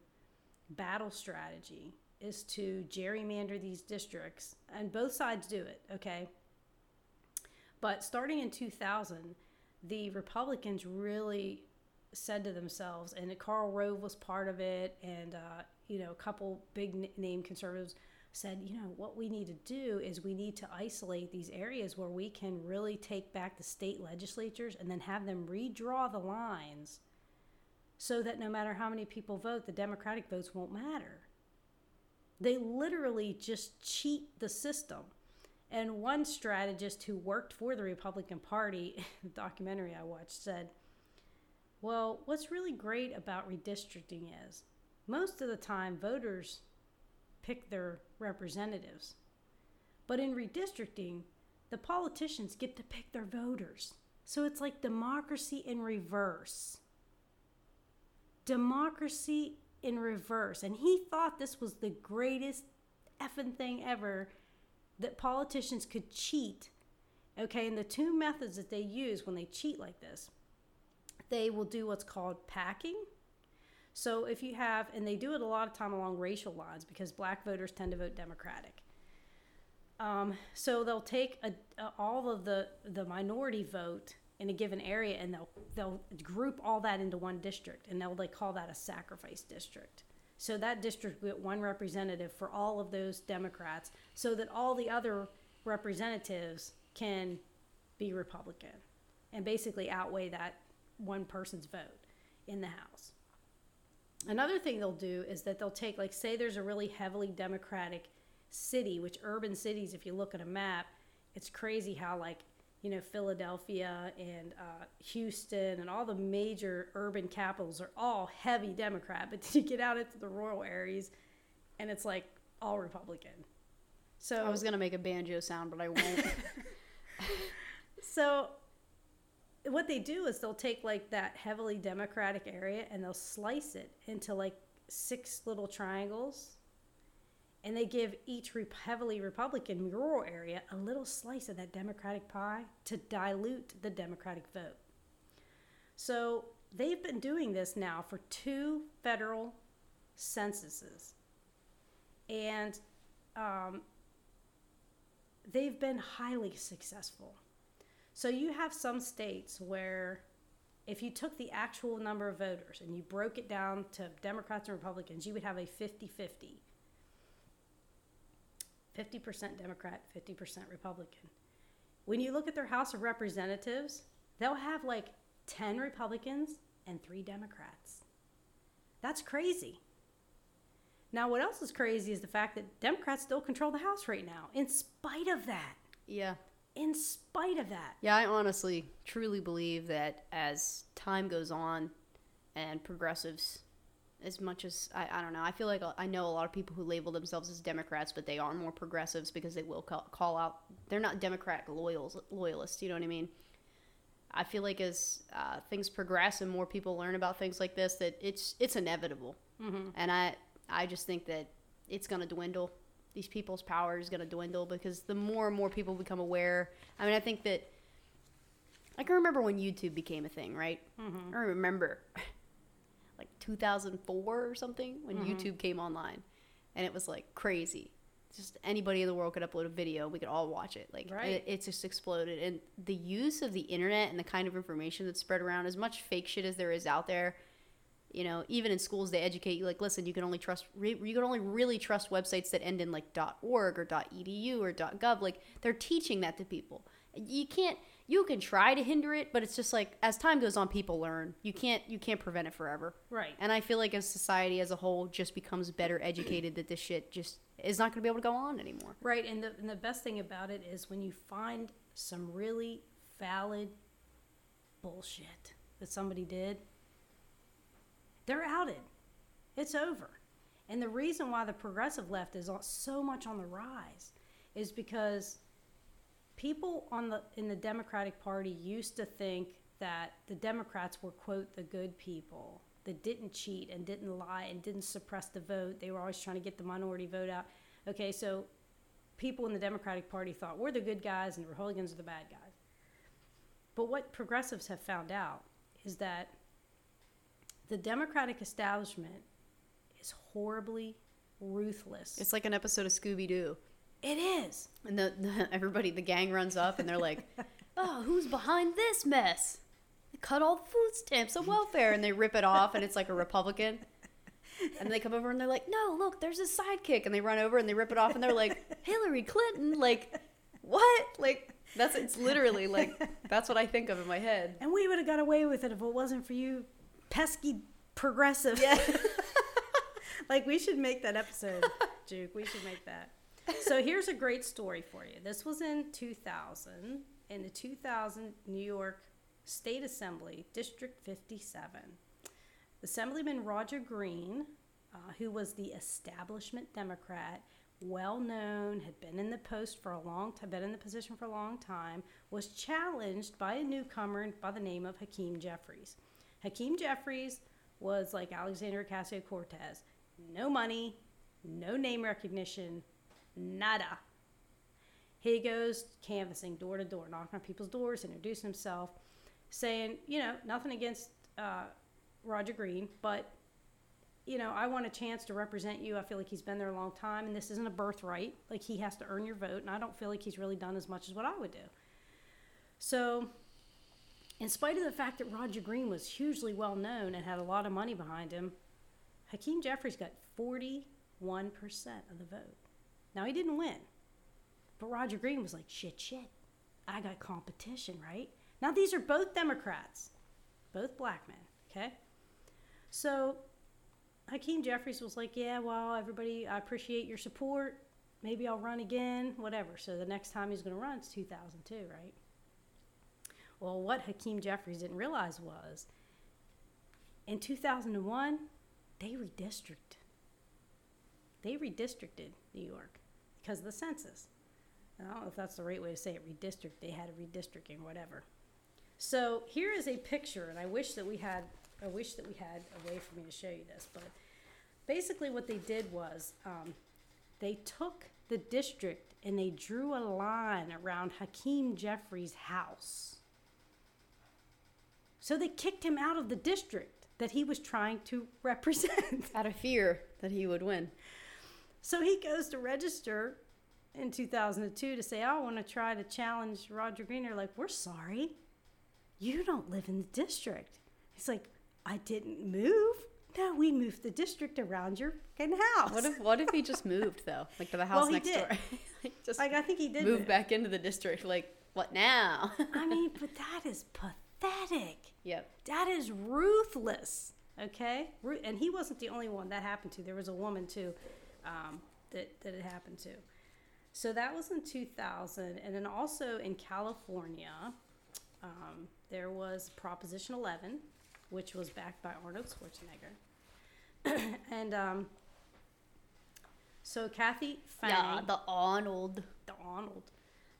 battle strategy is to gerrymander these districts and both sides do it, okay? But starting in 2000, the Republicans really said to themselves, and Karl Rove was part of it, and uh, you know, a couple big name conservatives said, you know, what we need to do is we need to isolate these areas where we can really take back the state legislatures and then have them redraw the lines so that no matter how many people vote, the Democratic votes won't matter. They literally just cheat the system. And one strategist who worked for the Republican Party, the documentary I watched, said, Well, what's really great about redistricting is most of the time voters pick their representatives. But in redistricting, the politicians get to pick their voters. So it's like democracy in reverse. Democracy in reverse. And he thought this was the greatest effing thing ever that politicians could cheat. Okay, and the two methods that they use when they cheat like this, they will do what's called packing. So if you have, and they do it a lot of time along racial lines because black voters tend to vote Democratic. Um, so they'll take a, a, all of the the minority vote in a given area, and they'll they'll group all that into one district, and they'll they call that a sacrifice district. So that district will get one representative for all of those Democrats, so that all the other representatives can be Republican, and basically outweigh that one person's vote in the House. Another thing they'll do is that they'll take, like, say there's a really heavily Democratic city, which urban cities, if you look at a map, it's crazy how, like, you know, Philadelphia and uh, Houston and all the major urban capitals are all heavy Democrat, but then you get out into the rural areas and it's like all Republican. So I was gonna make a banjo sound, but I won't. so what they do is they'll take like that heavily democratic area and they'll slice it into like six little triangles and they give each re- heavily republican rural area a little slice of that democratic pie to dilute the democratic vote. So they've been doing this now for two federal censuses. And um, they've been highly successful so you have some states where if you took the actual number of voters and you broke it down to Democrats and Republicans, you would have a 50 50. 50% Democrat, 50% Republican. When you look at their House of Representatives, they'll have like 10 Republicans and three Democrats. That's crazy. Now, what else is crazy is the fact that Democrats still control the House right now, in spite of that. yeah. In spite of that. Yeah, I honestly, truly believe that as time goes on and progressives, as much as I, I don't know, I feel like I know a lot of people who label themselves as Democrats, but they are more progressives because they will call, call out, they're not Democratic loyals, loyalists, you know what I mean? I feel like as uh, things progress and more people learn about things like this, that it's it's inevitable, mm-hmm. and I I just think that it's going to dwindle these people's power is going to dwindle because the more and more people become aware. I mean, I think that I can remember when YouTube became a thing, right? Mm-hmm. I remember like 2004 or something when mm-hmm. YouTube came online, and it was like crazy. Just anybody in the world could upload a video, we could all watch it. Like right. it, it just exploded, and the use of the internet and the kind of information that's spread around, as much fake shit as there is out there, you know even in schools they educate you like listen you can only trust re- you can only really trust websites that end in like org or. edu or. gov like they're teaching that to people. You can't you can try to hinder it but it's just like as time goes on people learn. You can't you can't prevent it forever. Right. And i feel like as society as a whole just becomes better educated that this shit just is not going to be able to go on anymore. Right and the, and the best thing about it is when you find some really valid bullshit that somebody did they're outed. It's over. And the reason why the progressive left is so much on the rise is because people on the in the Democratic Party used to think that the Democrats were quote the good people that didn't cheat and didn't lie and didn't suppress the vote. They were always trying to get the minority vote out. Okay, so people in the Democratic Party thought we're the good guys and the Republicans are the bad guys. But what progressives have found out is that the Democratic establishment is horribly ruthless. It's like an episode of Scooby Doo. It is. And the, the, everybody, the gang runs up and they're like, "Oh, who's behind this mess? They cut all the food stamps of welfare," and they rip it off, and it's like a Republican. And they come over and they're like, "No, look, there's a sidekick," and they run over and they rip it off, and they're like, "Hillary Clinton!" Like, what? Like, that's it's literally like that's what I think of in my head. And we would have got away with it if it wasn't for you pesky progressive. Yeah. like we should make that episode, Juke. We should make that. So here's a great story for you. This was in 2000 in the 2000 New York State Assembly, District 57. Assemblyman Roger Green, uh, who was the establishment Democrat, well known, had been in the post for a long time, been in the position for a long time, was challenged by a newcomer by the name of Hakeem Jeffries. Hakeem Jeffries was like Alexandria Ocasio Cortez no money, no name recognition, nada. He goes canvassing door to door, knocking on people's doors, introducing himself, saying, you know, nothing against uh, Roger Green, but you know, I want a chance to represent you. I feel like he's been there a long time, and this isn't a birthright. Like he has to earn your vote, and I don't feel like he's really done as much as what I would do. So, in spite of the fact that Roger Green was hugely well known and had a lot of money behind him, Hakeem Jeffries got 41% of the vote. Now, he didn't win, but Roger Green was like, shit, shit, I got competition, right? Now, these are both Democrats, both black men, okay? So, Hakeem Jeffries was like, yeah, well, everybody, I appreciate your support. Maybe I'll run again, whatever. So, the next time he's going to run is 2002, right? Well, what Hakeem Jeffries didn't realize was in 2001, they redistricted. They redistricted New York because of the census. I don't know if that's the right way to say it, redistrict. They had a redistricting, whatever. So here is a picture, and I wish that we had, I wish that we had a way for me to show you this, but basically what they did was um, they took the district and they drew a line around Hakeem Jeffries' house. So they kicked him out of the district that he was trying to represent. Out of fear that he would win. So he goes to register in 2002 to say, I want to try to challenge Roger Green. They're like, We're sorry. You don't live in the district. He's like, I didn't move. No, we moved the district around your fucking house. What if what if he just moved though, like to the house Well, he next did. door? like just like, I think he did move move. back into the district. Like what now? I mean, but that is pathetic. Yep. That is ruthless. Okay, and he wasn't the only one that happened to. There was a woman too um, that that it happened to. So that was in 2000, and then also in California, um, there was Proposition 11, which was backed by Arnold Schwarzenegger, and um, so Kathy Feng, Yeah, the Arnold. the Arnold.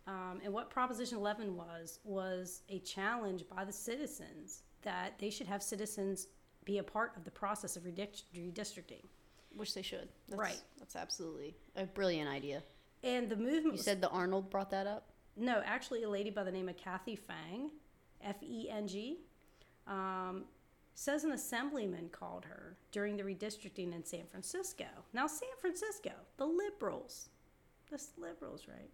Um, and what Proposition 11 was, was a challenge by the citizens that they should have citizens be a part of the process of redistricting. Which they should. That's, Right. That's absolutely a brilliant idea. And the movement You said the Arnold brought that up. no, actually, a lady by the name of Kathy Feng, F E N G, um, says an assemblyman called her during the redistricting in San Francisco. Now, San Francisco, the liberals, the liberals, right?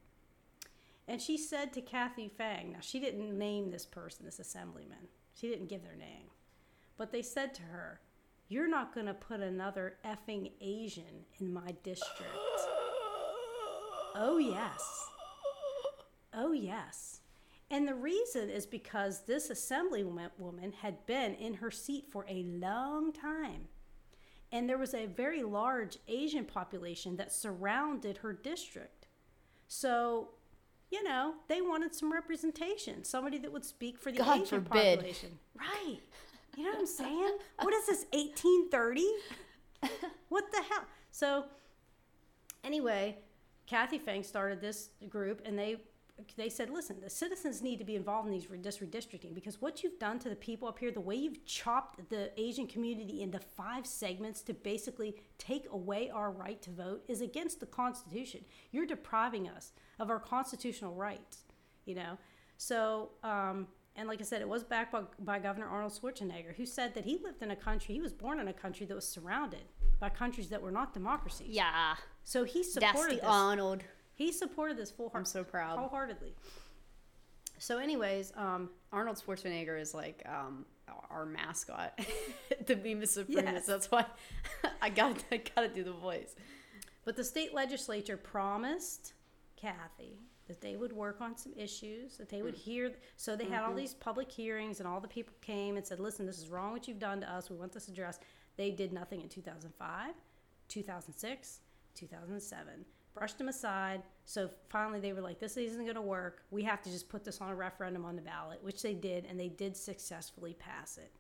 And she said to Kathy Feng, now she didn't name this person, this assemblyman, she didn't give their name, but they said to her, You're not going to put another effing Asian in my district. Oh, yes. Oh, yes. And the reason is because this assemblywoman had been in her seat for a long time. And there was a very large Asian population that surrounded her district. So, you know, they wanted some representation, somebody that would speak for the God Asian forbid. population. Right. You know what I'm saying? What is this, 1830? What the hell? So, anyway, Kathy Feng started this group, and they they said, listen, the citizens need to be involved in these re- this redistricting because what you've done to the people up here, the way you've chopped the Asian community into five segments to basically take away our right to vote, is against the Constitution. You're depriving us of our constitutional rights. You know, so. Um, and like I said, it was backed by, by Governor Arnold Schwarzenegger, who said that he lived in a country, he was born in a country that was surrounded by countries that were not democracies. Yeah. So he That's supported the this. Arnold. He supported this full. heart. I'm so proud. Wholeheartedly. So, anyways, um, Arnold Schwarzenegger is like um, our mascot, the Bemis Supremus. Yes. That's why I got I gotta do the voice. but the state legislature promised Kathy that they would work on some issues, that they would hear. So they had all these public hearings, and all the people came and said, "Listen, this is wrong. What you've done to us. We want this addressed." They did nothing in 2005, 2006, 2007. Brushed them aside. So finally, they were like, "This isn't going to work. We have to just put this on a referendum on the ballot," which they did, and they did successfully pass it.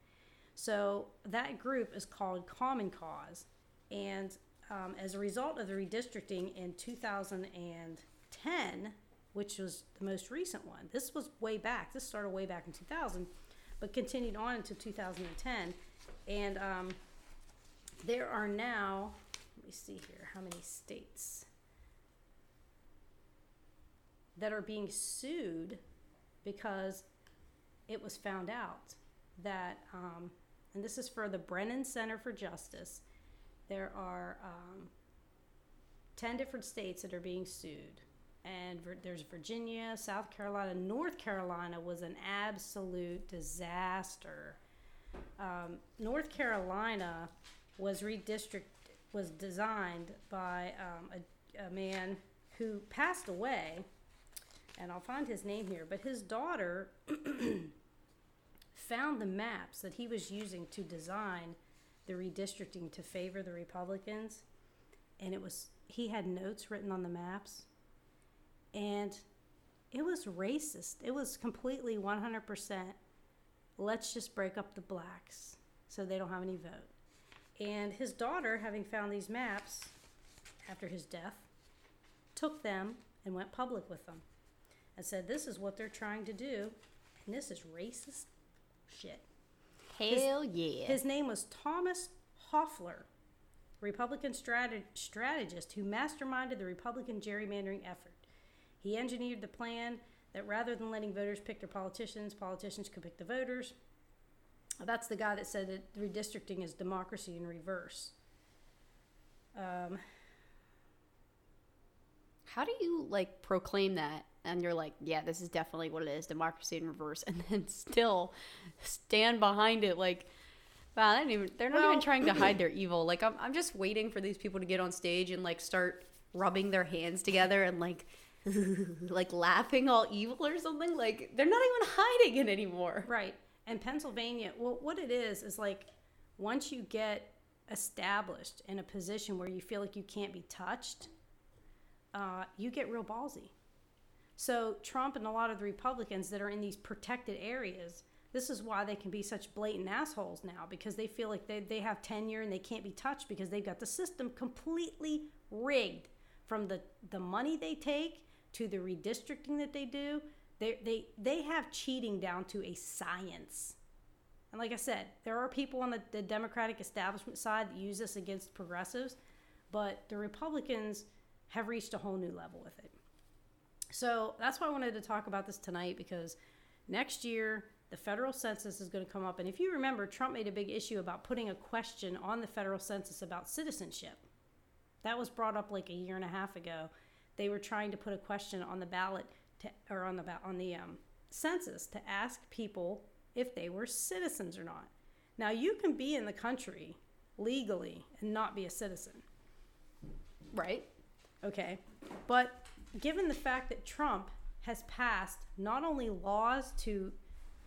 So that group is called Common Cause, and um, as a result of the redistricting in 2010, which was the most recent one, this was way back. This started way back in 2000, but continued on until 2010, and um, there are now. Let me see here. How many states that are being sued because it was found out that, um, and this is for the Brennan Center for Justice, there are um, 10 different states that are being sued. And there's Virginia, South Carolina, North Carolina was an absolute disaster. Um, North Carolina was redistrict was designed by um, a, a man who passed away, and I'll find his name here. But his daughter found the maps that he was using to design the redistricting to favor the Republicans, and it was he had notes written on the maps, and it was racist. It was completely one hundred percent. Let's just break up the blacks so they don't have any vote. And his daughter, having found these maps after his death, took them and went public with them and said, This is what they're trying to do, and this is racist shit. Hell yeah. His name was Thomas Hofeller, Republican strate- strategist who masterminded the Republican gerrymandering effort. He engineered the plan that rather than letting voters pick their politicians, politicians could pick the voters. That's the guy that said that redistricting is democracy in reverse. Um, How do you like proclaim that? And you're like, yeah, this is definitely what it is, democracy in reverse, and then still stand behind it like, wow, they even, they're not Well- even trying to hide their evil. Like, I'm, I'm just waiting for these people to get on stage and like start rubbing their hands together and like, like laughing all evil or something. Like, they're not even hiding it anymore. Right. And Pennsylvania, well, what it is is like once you get established in a position where you feel like you can't be touched, uh, you get real ballsy. So Trump and a lot of the Republicans that are in these protected areas, this is why they can be such blatant assholes now because they feel like they, they have tenure and they can't be touched because they've got the system completely rigged from the, the money they take to the redistricting that they do. They, they, they have cheating down to a science. And like I said, there are people on the, the Democratic establishment side that use this against progressives, but the Republicans have reached a whole new level with it. So that's why I wanted to talk about this tonight because next year the federal census is going to come up. And if you remember, Trump made a big issue about putting a question on the federal census about citizenship. That was brought up like a year and a half ago. They were trying to put a question on the ballot to, or on the on the um, census to ask people if they were citizens or not. Now you can be in the country legally and not be a citizen. Right? Okay. But given the fact that Trump has passed not only laws to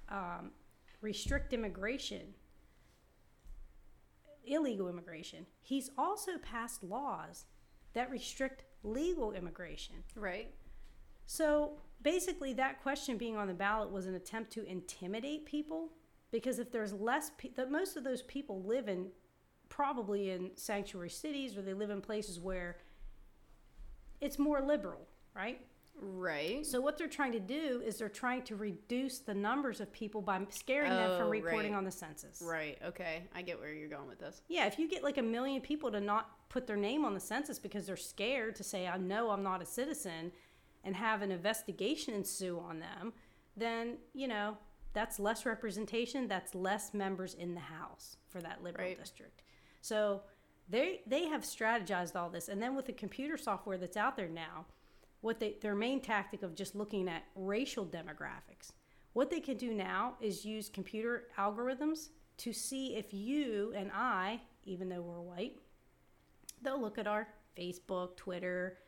um, restrict immigration, illegal immigration, he's also passed laws that restrict legal immigration. Right. So basically, that question being on the ballot was an attempt to intimidate people because if there's less, pe- that most of those people live in probably in sanctuary cities or they live in places where it's more liberal, right? Right. So what they're trying to do is they're trying to reduce the numbers of people by scaring them Oh, from reporting right. on the census. Right. Okay. I get where you're going with this. Yeah, if you get like a million people to not put their name on the census because they're scared to say, I know I'm not a citizen, and have an investigation ensue on them, then, you know, that's less representation, that's less members in the House for that liberal Right. district. So they they have strategized all this. And then with the computer software that's out there now, what they their main tactic of just looking at racial demographics. What they can do now is use computer algorithms to see if you and I, even though we're white, they'll look at our Facebook, Twitter,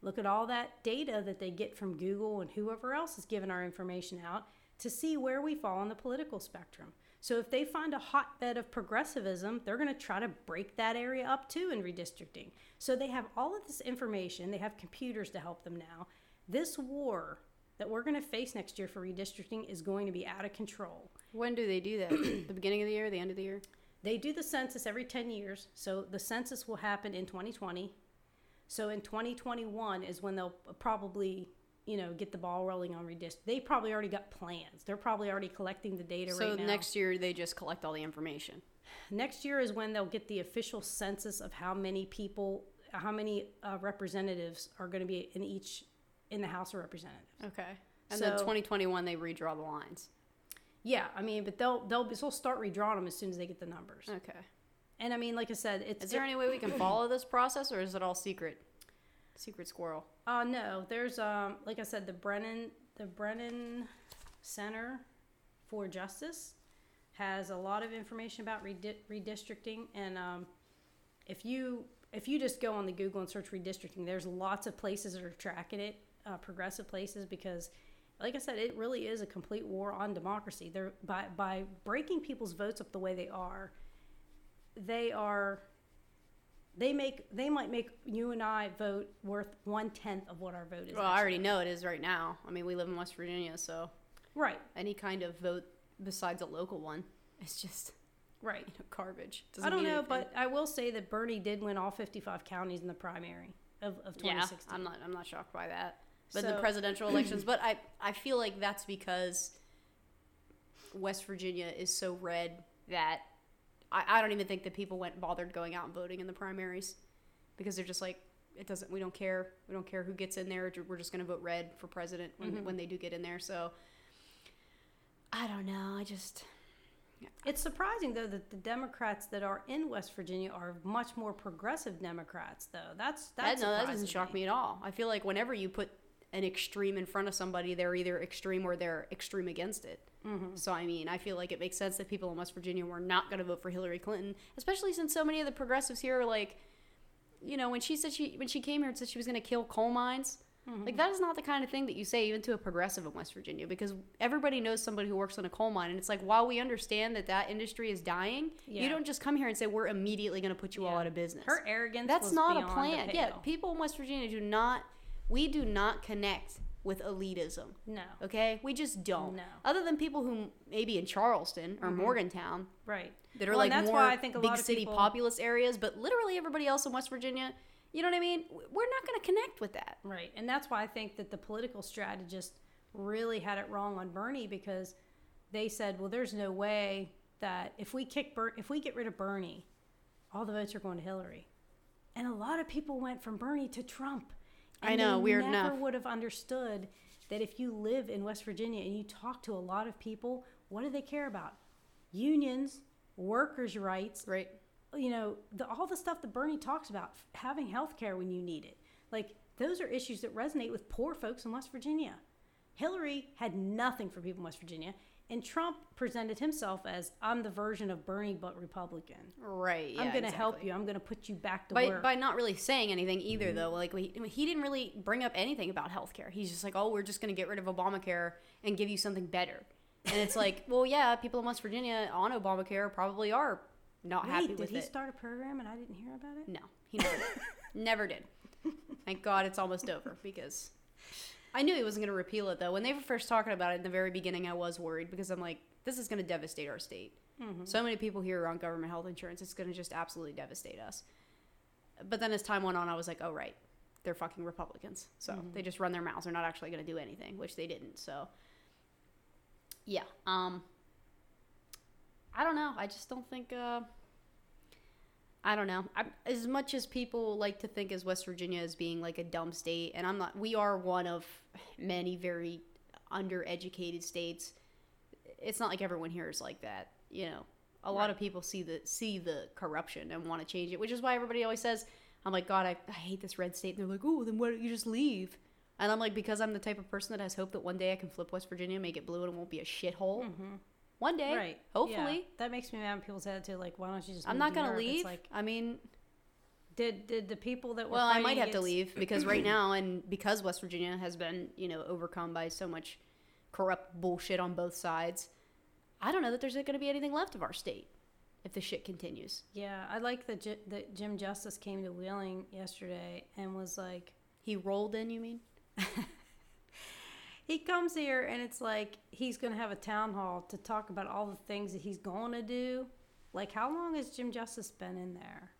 look at all that data that they get from Google and whoever else is giving our information out to see where we fall on the political spectrum. So if they find a hotbed of progressivism, they're going to try to break that area up too in redistricting. So they have all of this information, they have computers to help them now. This war that we're going to face next year for redistricting is going to be out of control. When do they do that? the beginning of the year, the end of the year? They do the census every 10 years. So the census will happen in 2020. So in 2021 is when they'll probably, you know, get the ball rolling on redistrict. They probably already got plans. They're probably already collecting the data So right now. next year they just collect all the information. next year is when they'll get the official census of how many people, how many uh, representatives are going to be in each in the House of Representatives. Okay. And then So- 2021 they redraw the lines. Yeah, I mean, but they'll they'll they'll start redrawing them as soon as they get the numbers. Okay. And I mean, like I said, it's Is there any way we can follow this process, or is it all secret? Secret squirrel. Uh, no, there's um, like I said, the Brennan, the Brennan Center for Justice has a lot of information about redi- redistricting, and um, if you if you just go on the Google and search redistricting, there's lots of places that are tracking it, uh, progressive places, because, like I said, it really is a complete war on democracy. They're by by breaking people's votes up the way they are, they are they make they might make you and I vote worth one tenth of what our vote is. Well, I already know it is right now. I mean, we live in West Virginia, so Right, any kind of vote besides a local one is just right. you know, garbage. I Doesn't don't know, anything. but I will say that Bernie did win all 55 counties in the primary of, of yeah, 2016. I'm not. I'm not shocked by that. But So- the presidential elections, but I I feel like that's because West Virginia is so red that I, I don't even think that people went bothered going out and voting in the primaries because they're just like it doesn't we don't care. We don't care who gets in there. We're just going to vote red for president when, Mm-hmm. when they do get in there. So I don't know. I just It's surprising though that the Democrats that are in West Virginia are much more progressive Democrats though. That's that, that's no that doesn't shock me at all. I feel like whenever you put an extreme in front of somebody they're either extreme or they're extreme against it Mm-hmm. So I mean, I feel like it makes sense that people in West Virginia were not going to vote for Hillary Clinton, especially since so many of the progressives here are like, you know, when she said she when she came here and said she was going to kill coal mines, Mm-hmm. like that is not the kind of thing that you say even to a progressive in West Virginia because everybody knows somebody who works in a coal mine, and it's like while we understand that that industry is dying, Yeah. you don't just come here and say we're immediately going to put you all out of business. Her arrogance. That's not a plan. Yeah, people in West Virginia do not. We do not connect with elitism. No. Okay, we just don't. No. Mm-hmm. Other than people who maybe in Charleston or Morgantown Right. that are Well, like that's more why I think a big lot of city people- populous areas, but literally everybody else in West Virginia, you know what I mean? We're not going to connect with that. Right. And that's why I think that the political strategists really had it wrong on Bernie because they said, well, there's no way that if we kick Ber- if we get rid of Bernie, all the votes are going to Hillary. And a lot of people went from Bernie to Trump. I know, weird never enough. would have understood that if you live in West Virginia and you talk to a lot of people, what do they care about? Unions, workers' rights, Right. you know, the, all the stuff that Bernie talks about, having health care when you need it. Like, those are issues that resonate with poor folks in West Virginia. Hillary had nothing for people in West Virginia, and Trump presented himself as, I'm the version of Bernie, but Republican. Right. Yeah, I'm going to help you. I'm going to put you back to By, work. by not really saying anything either, mm-hmm. though. Like, we, he didn't really bring up anything about healthcare. He's just like, oh, we're just going to get rid of Obamacare and give you something better. And it's like, well, yeah, people in West Virginia on Obamacare probably are not Wait, happy with it. did he start a program and I didn't hear about it? No, he never did. never did. Thank God it's almost over because I knew he wasn't going to repeal it though. When they were first talking about it in the very beginning, I was worried because I'm like, this is going to devastate our state. So many people here are on government health insurance. It's going to just absolutely devastate us. But then as time went on, I was like, oh, right. They're fucking Republicans. So they just run their mouths. They're not actually going to do anything, which they didn't. So, yeah. Um, I don't know. I just don't think. Uh, I don't know. I, as much as people like to think as West Virginia as being like a dumb state, and I'm not. We are one of many very undereducated states. It's not like everyone here is like that. You know, a lot of people see the see the corruption and want to change it, which is why everybody always says, "I'm like God, I, I hate this red state." And they're like, "Oh, then why don't you just leave?" And I'm like, because I'm the type of person that has hope that one day I can flip West Virginia, make it blue, and it won't be a shithole. Mm-hmm. One day, Right. Hopefully. Yeah. That makes me mad when people say that too. Like, why don't you just I'm not gonna Europe? It's leave. Like, I mean, did, did the people that were well, I might have to leave because right now, and because West Virginia has been, you know, overcome by so much corrupt bullshit on both sides, I don't know that there's going to be anything left of our state if the shit continues. Yeah, I like that, J- that Jim Justice came to Wheeling yesterday and was like, He rolled in, you mean? he comes here and it's like he's going to have a town hall to talk about all the things that he's going to do. Like, how long has Jim Justice been in there?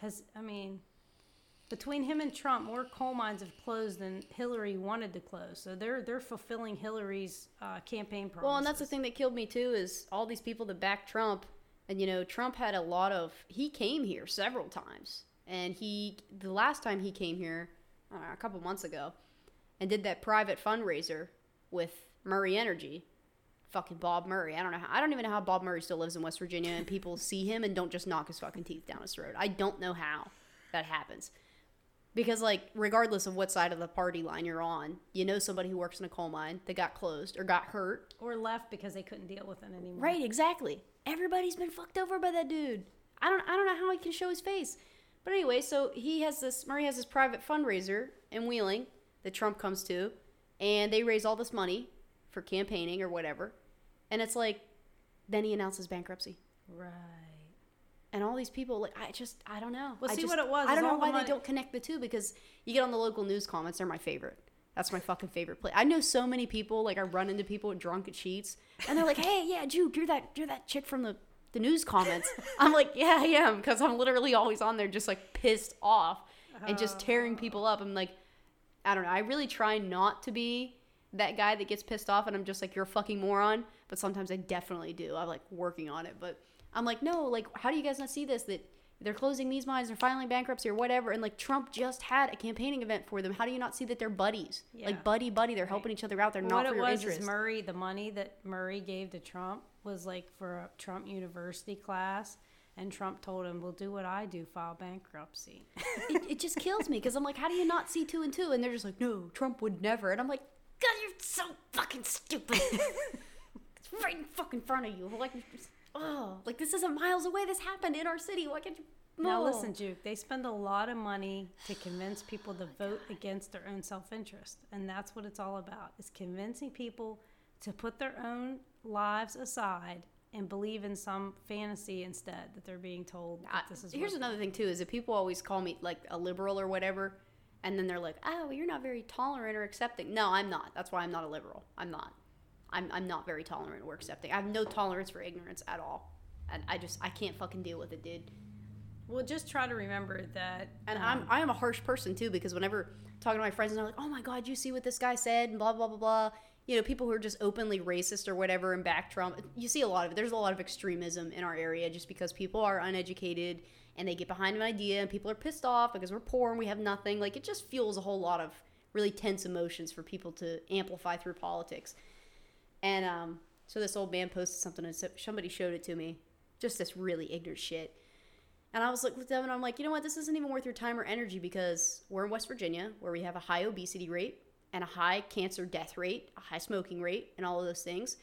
Has, I mean, between him and Trump, more coal mines have closed than Hillary wanted to close. So they're they're fulfilling Hillary's uh, campaign promises. Well, and that's the thing that killed me too is all these people that back Trump, and you know, Trump had a lot of. He came here several times, and he the last time he came here, uh, a couple months ago, and did that private fundraiser with Murray Energy. fucking Bob Murray. I don't know how. I don't even know how Bob Murray still lives in West Virginia and people see him and don't just knock his fucking teeth down his throat. I don't know how that happens. Because like regardless of what side of the party line you're on, you know somebody who works in a coal mine that got closed or got hurt. Or left because they couldn't deal with it anymore. Right, exactly. Everybody's been fucked over by that dude. I don't I don't know how he can show his face. But anyway, so he has this Murray has this private fundraiser in Wheeling that Trump comes to, and they raise all this money for campaigning or whatever. And it's like then he announces bankruptcy. Right. And all these people, like I just, I don't know. Well, I see just- what it was I don't know all the why they don't connect the two because you get on the local news comments, they're my favorite. That's my fucking favorite place. I know so many people. Like I run into people drunk at Sheetz, and they're like, "Hey, yeah, Juke, you're that, you're that chick from the the news comments." I'm like, "Yeah, I am," because I'm literally always on there, just like pissed off and just tearing people up. I'm like, I don't know. I really try not to be that guy that gets pissed off, and I'm just like, "You're a fucking moron." But sometimes I definitely do. I'm like working on it, but I'm like, no, like, how do you guys not see this? That they're closing these mines, they're filing bankruptcy or whatever, and like Trump just had a campaigning event for them. How do you not see that they're buddies? Yeah. Like buddy buddy, they're helping each other out. They're Well, not what for it your was interest. is Murray, the money that Murray gave to Trump was like for a Trump University class, and Trump told him, "We'll do what I do, file bankruptcy." it, it just kills me because I'm like, how do you not see two and two? And they're just like, no, Trump would never. And I'm like, God, you're so fucking stupid. it's right in fucking front of you. Like, oh, like this isn't miles away. This happened in our city. Why can't you? Now listen, Juke, they spend a lot of money to convince people to vote against their own self-interest, and that's what it's all about: is convincing people to put their own lives aside and believe in some fantasy instead that they're being told that I- this is. here's another thing too: is that people always call me like a liberal or whatever, and then they're like, "Oh, you're not very tolerant or accepting." No, I'm not. That's why I'm not a liberal. I'm not. I'm I'm not very tolerant or accepting. I have no tolerance for ignorance at all, and I just I can't fucking deal with it, dude. Well, just try to remember that. And um, I'm I am a harsh person too because whenever talking to my friends and they're like, "Oh my god, you see what this guy said?" and blah blah blah blah. You know, people who are just openly racist or whatever and back Trump. You see a lot of it. There's a lot of extremism in our area just because people are uneducated and they get behind an idea and people are pissed off because we're poor and we have nothing. Like it just fuels a whole lot of really tense emotions for people to amplify through politics. And um, so this old man posted something and somebody showed it to me. Just this really ignorant shit. And I was like, them and I'm like, you know what? This isn't even worth your time or energy because we're in West Virginia where we have a high obesity rate and a high cancer death rate, a high smoking rate, and all of those things.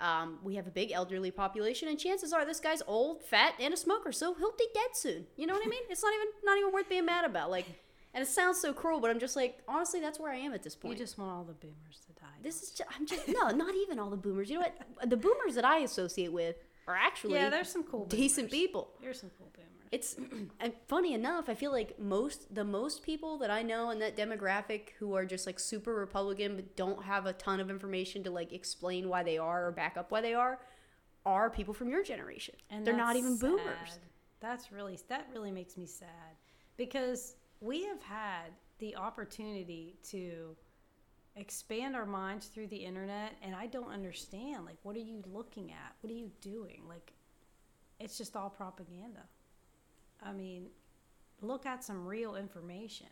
Um, we have a big elderly population, and chances are this guy's old, fat, and a smoker, so he'll be dead soon. You know what I mean? It's not even not even worth being mad about. Like, and it sounds so cruel, but I'm just like, honestly, that's where I am at this point. you just want all the boomers to die. this is just, I'm just no, not even all the boomers. You know what? The boomers that I associate with are actually yeah, there's some cool decent boomers. people There's some cool boomers. It's funny enough i feel like most the most people that i know in that demographic who are just like super republican but don't have a ton of information to like explain why they are or back up why they are are people from your generation and they're not even boomers. That's really that really makes me sad because we have had the opportunity to expand our minds through the internet and I don't understand like what are you looking at? What are you doing? Like it's just all propaganda. I mean, look at some real information.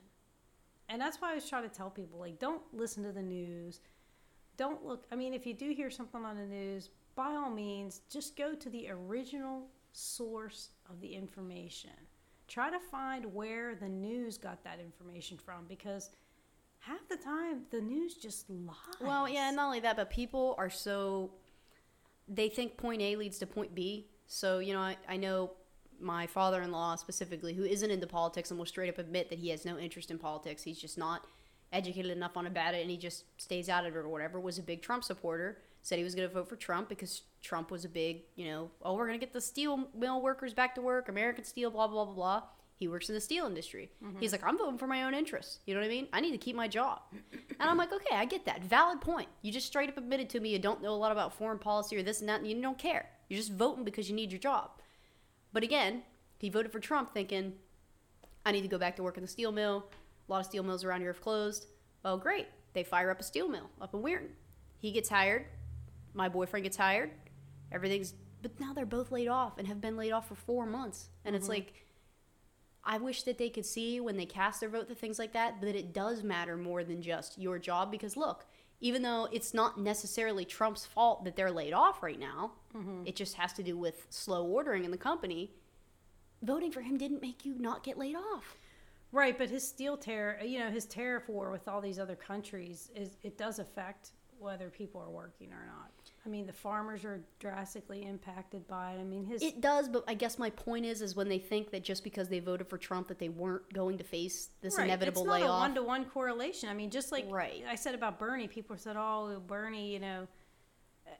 And that's why I was trying to tell people like don't listen to the news. Don't look I mean if you do hear something on the news, by all means just go to the original source of the information. Try to find where the news got that information from because half the time the news just lies. well yeah not only that but people are so they think point a leads to point b so you know i, I know my father-in-law specifically who isn't into politics and will straight up admit that he has no interest in politics. He's just not educated enough on about it and he just stays out of it or whatever was a big trump supporter. Said he was going to vote for trump because trump was a big you know oh we're going to get the steel mill workers back to work american steel blah blah blah blah. He works in the steel industry. Mm-hmm. He's like i'm voting for my own interests. You know what i mean? I need to keep my job. And i'm like okay i get that. Valid point. You just straight up admitted to me you don't know a lot about foreign policy or this and that and you don't care. You're just voting because you need your job but again, he voted for Trump thinking, I need to go back to work in the steel mill. A lot of steel mills around here have closed. Oh, great. They fire up a steel mill up in Weirton. He gets hired. My boyfriend gets hired. Everything's, but now they're both laid off and have been laid off for four months. And it's mm-hmm. like, I wish that they could see when they cast their vote to things like that that it does matter more than just your job. Because look, even though it's not necessarily Trump's fault that they're laid off right now, mm-hmm. it just has to do with slow ordering in the company. Voting for him didn't make you not get laid off. Right, but his steel tariff, uh, you know, his tariff war with all these other countries is it does affect whether people are working or not. I mean, the farmers are drastically impacted by it. I mean, his It does, but I guess my point is, is when they think that just because they voted for Trump that they weren't going to face this right, inevitable it's not layoff. a one to one correlation. I mean, just like Right. I said about Bernie, people said, "Oh, Bernie, you know, uh,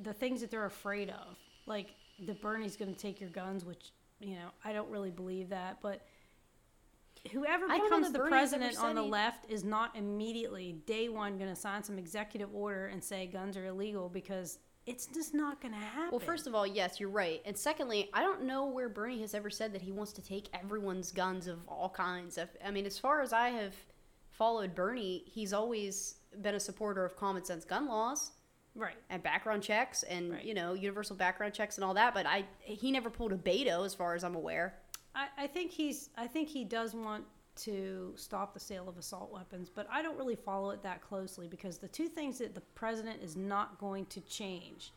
the things that they're afraid of, like the Bernie's going to take your guns," which you know, I don't really believe that, but. Whoever I don't know becomes the Bernie has ever president on the left is not immediately day one going to sign some executive order and say guns are illegal because it's just not going to happen. Well, first of all, yes, you're right. And secondly, I don't know where Bernie has ever said that he wants to take everyone's guns of all kinds. Of, I mean, as far as I have followed Bernie, he's always been a supporter of common sense gun laws right? and background checks and Right. you know universal background checks and all that. But I he never pulled a Beto, as far as I'm aware. I, I think he's I think he does want to stop the sale of assault weapons, but I don't really follow it that closely because the two things that the president is not going to change.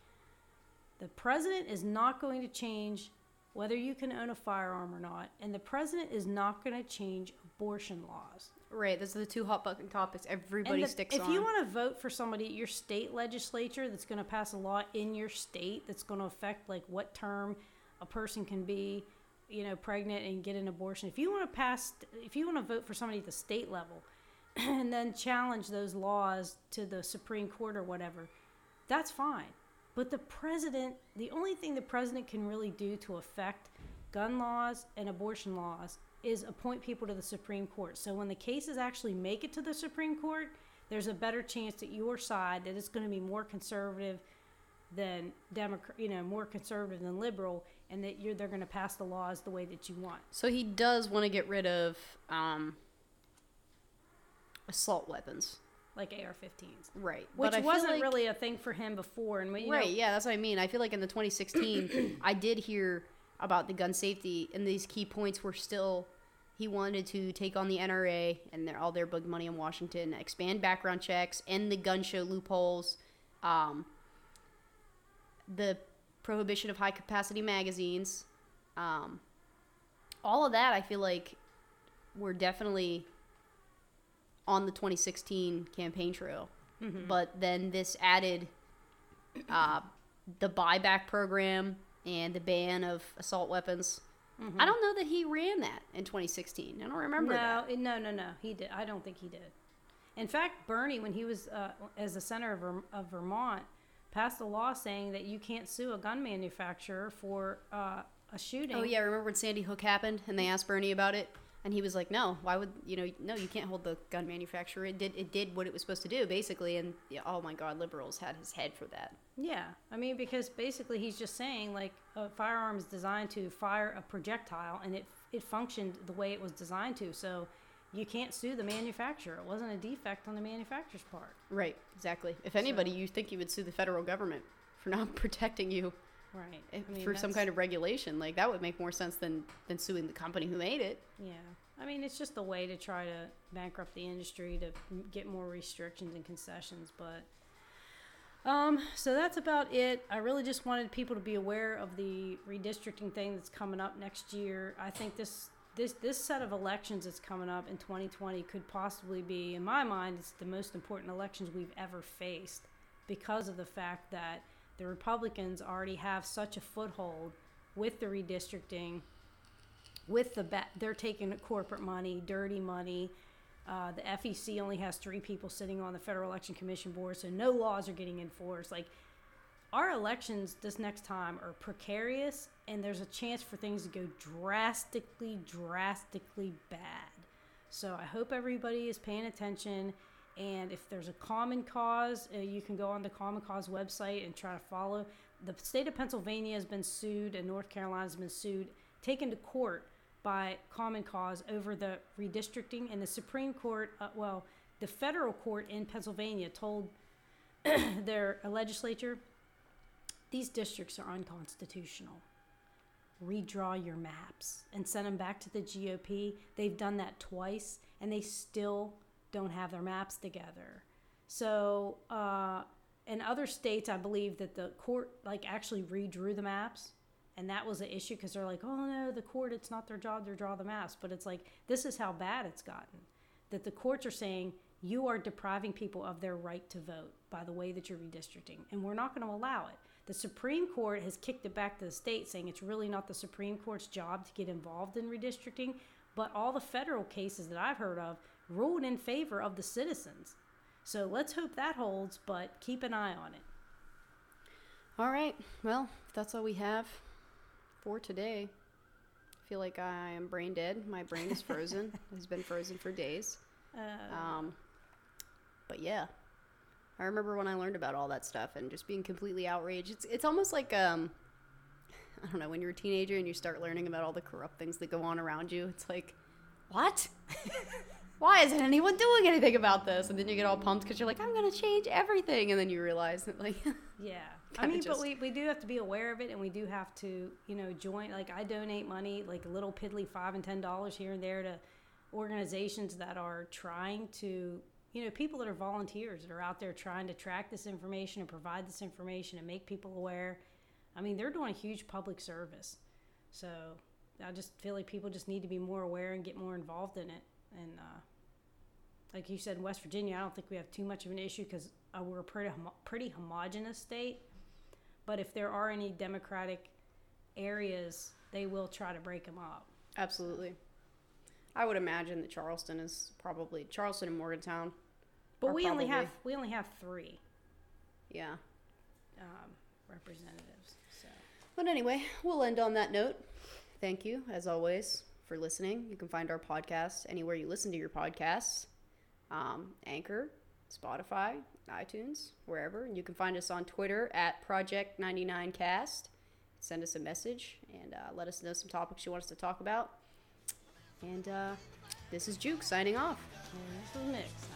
The president is not going to change whether you can own a firearm or not, and the president is not going to change abortion laws. Right, those are the two hot button topics everybody the- sticks if on. you want to vote for somebody at your state legislature that's going to pass a law in your state that's going to affect like what term a person can be, you know, pregnant and get an abortion. If you want to pass, if you want to vote for somebody at the state level, and then challenge those laws to the Supreme Court or whatever, that's fine. But the president, the only thing the president can really do to affect gun laws and abortion laws is appoint people to the Supreme Court. So when the cases actually make it to the Supreme Court, there's a better chance that your side that it's going to be more conservative than Democrat, you know, more conservative than liberal, and that you're they're going to pass the laws the way that you want. so he does want to get rid of um, assault weapons. Like AR-15s, Right, which wasn't like- really a thing for him before. And we- you right, know, yeah, that's what I mean. I feel like in the 2016, I did hear about the gun safety, and these key points were still he wanted to take on the NRA and their, all their big money in Washington, expand background checks, end the gun show loopholes, um, the prohibition of high capacity magazines, um, all of that. I feel like were definitely on the 2016 campaign trail. But then this added uh, the buyback program and the ban of assault weapons. I don't know that he ran that in 2016. I don't remember no, that. no, no, no. He did. I don't think he did. In fact, Bernie, when he was uh, as the senator of, Verm- of Vermont, passed a law saying that you can't sue a gun manufacturer for uh, a shooting. Oh yeah, remember when Sandy Hook happened and they asked Bernie about it, and he was like, "No, why would you know? No, you can't hold the gun manufacturer. It did it did what it was supposed to do, basically." And yeah, oh my God, liberals had his head for that. Yeah, I mean because basically he's just saying like a firearm is designed to fire a projectile and it it functioned the way it was designed to. So you can't sue the manufacturer. It wasn't a defect on the manufacturer's part. Right, exactly. If anybody, you think you would sue the federal government for not protecting you Right. eh, I mean, for some kind of regulation. Like that would make more sense than than suing the company who made it. Yeah. I mean, it's just a way to try to bankrupt the industry to get more restrictions and concessions, but um so that's about it. I really just wanted people to be aware of the redistricting thing that's coming up next year. I think this this this set of elections that's coming up in 2020 could possibly be in my mind it's the most important elections we've ever faced because of the fact that the Republicans already have such a foothold with the redistricting with the ba- they're taking corporate money, dirty money. Uh, the FEC only has three people sitting on the Federal Election Commission board, so no laws are getting enforced. Like our elections this next time are precarious, and there's a chance for things to go drastically, drastically bad. So I hope everybody is paying attention. And if there's a common cause, uh, you can go on the Common Cause website and try to follow. The state of Pennsylvania has been sued, and North Carolina has been sued, taken to court by Common Cause over the redistricting. And the Supreme Court, uh, well, the federal court in Pennsylvania told their legislature these districts are unconstitutional. redraw your maps and send them back to the GOP. They've done that twice, and they still don't have their maps together. So, uh, in other states, I believe that the court like actually redrew the maps, and that was an issue because they're like, "Oh no, the court, it's not their job to draw the maps." But it's like this is how bad it's gotten that the courts are saying you are depriving people of their right to vote by the way that you're redistricting, and we're not going to allow it. The Supreme Court has kicked it back to the state, saying it's really not the Supreme Court's job to get involved in redistricting. But all the federal cases that I've heard of ruled in favor of the citizens. So let's hope that holds, but keep an eye on it. All right. Well, that's all we have for today. I feel like I am brain dead. My brain is frozen. it has been frozen for days. Uh, Um, but yeah, I remember when I learned about all that stuff and just being completely outraged. It's it's almost like um, I don't know when you're a teenager and you start learning about all the corrupt things that go on around you. It's like, what? Why isn't anyone doing anything about this? And then you get all pumped because you're like, I'm gonna change everything, and then you realize that like, Yeah. I mean, just- but we, we do have to be aware of it and we do have to, you know, join. Like, I donate money, like a little piddly five and ten dollars here and there to organizations that are trying to, you know, people that are volunteers that are out there trying to track this information and provide this information and make people aware. I mean, they're doing a huge public service. So I just feel like people just need to be more aware and get more involved in it. And, uh, like you said, in West Virginia, I don't think we have too much of an issue because uh, we're a pretty pretty homogenous state. But if there are any Democratic areas, they will try to break them up. absolutely. I would imagine that Charleston is probably Charleston and Morgantown. But we only have we only have three Yeah. um, representatives. So But anyway, we'll end on that note. Thank you, as always, for listening. You can find our podcast anywhere you listen to your podcasts um, Anchor, Spotify, iTunes, wherever. And you can find us on Twitter at Project99Cast. Send us a message and uh, let us know some topics you want us to talk about. And uh, this is Juke signing off. and this was Mix.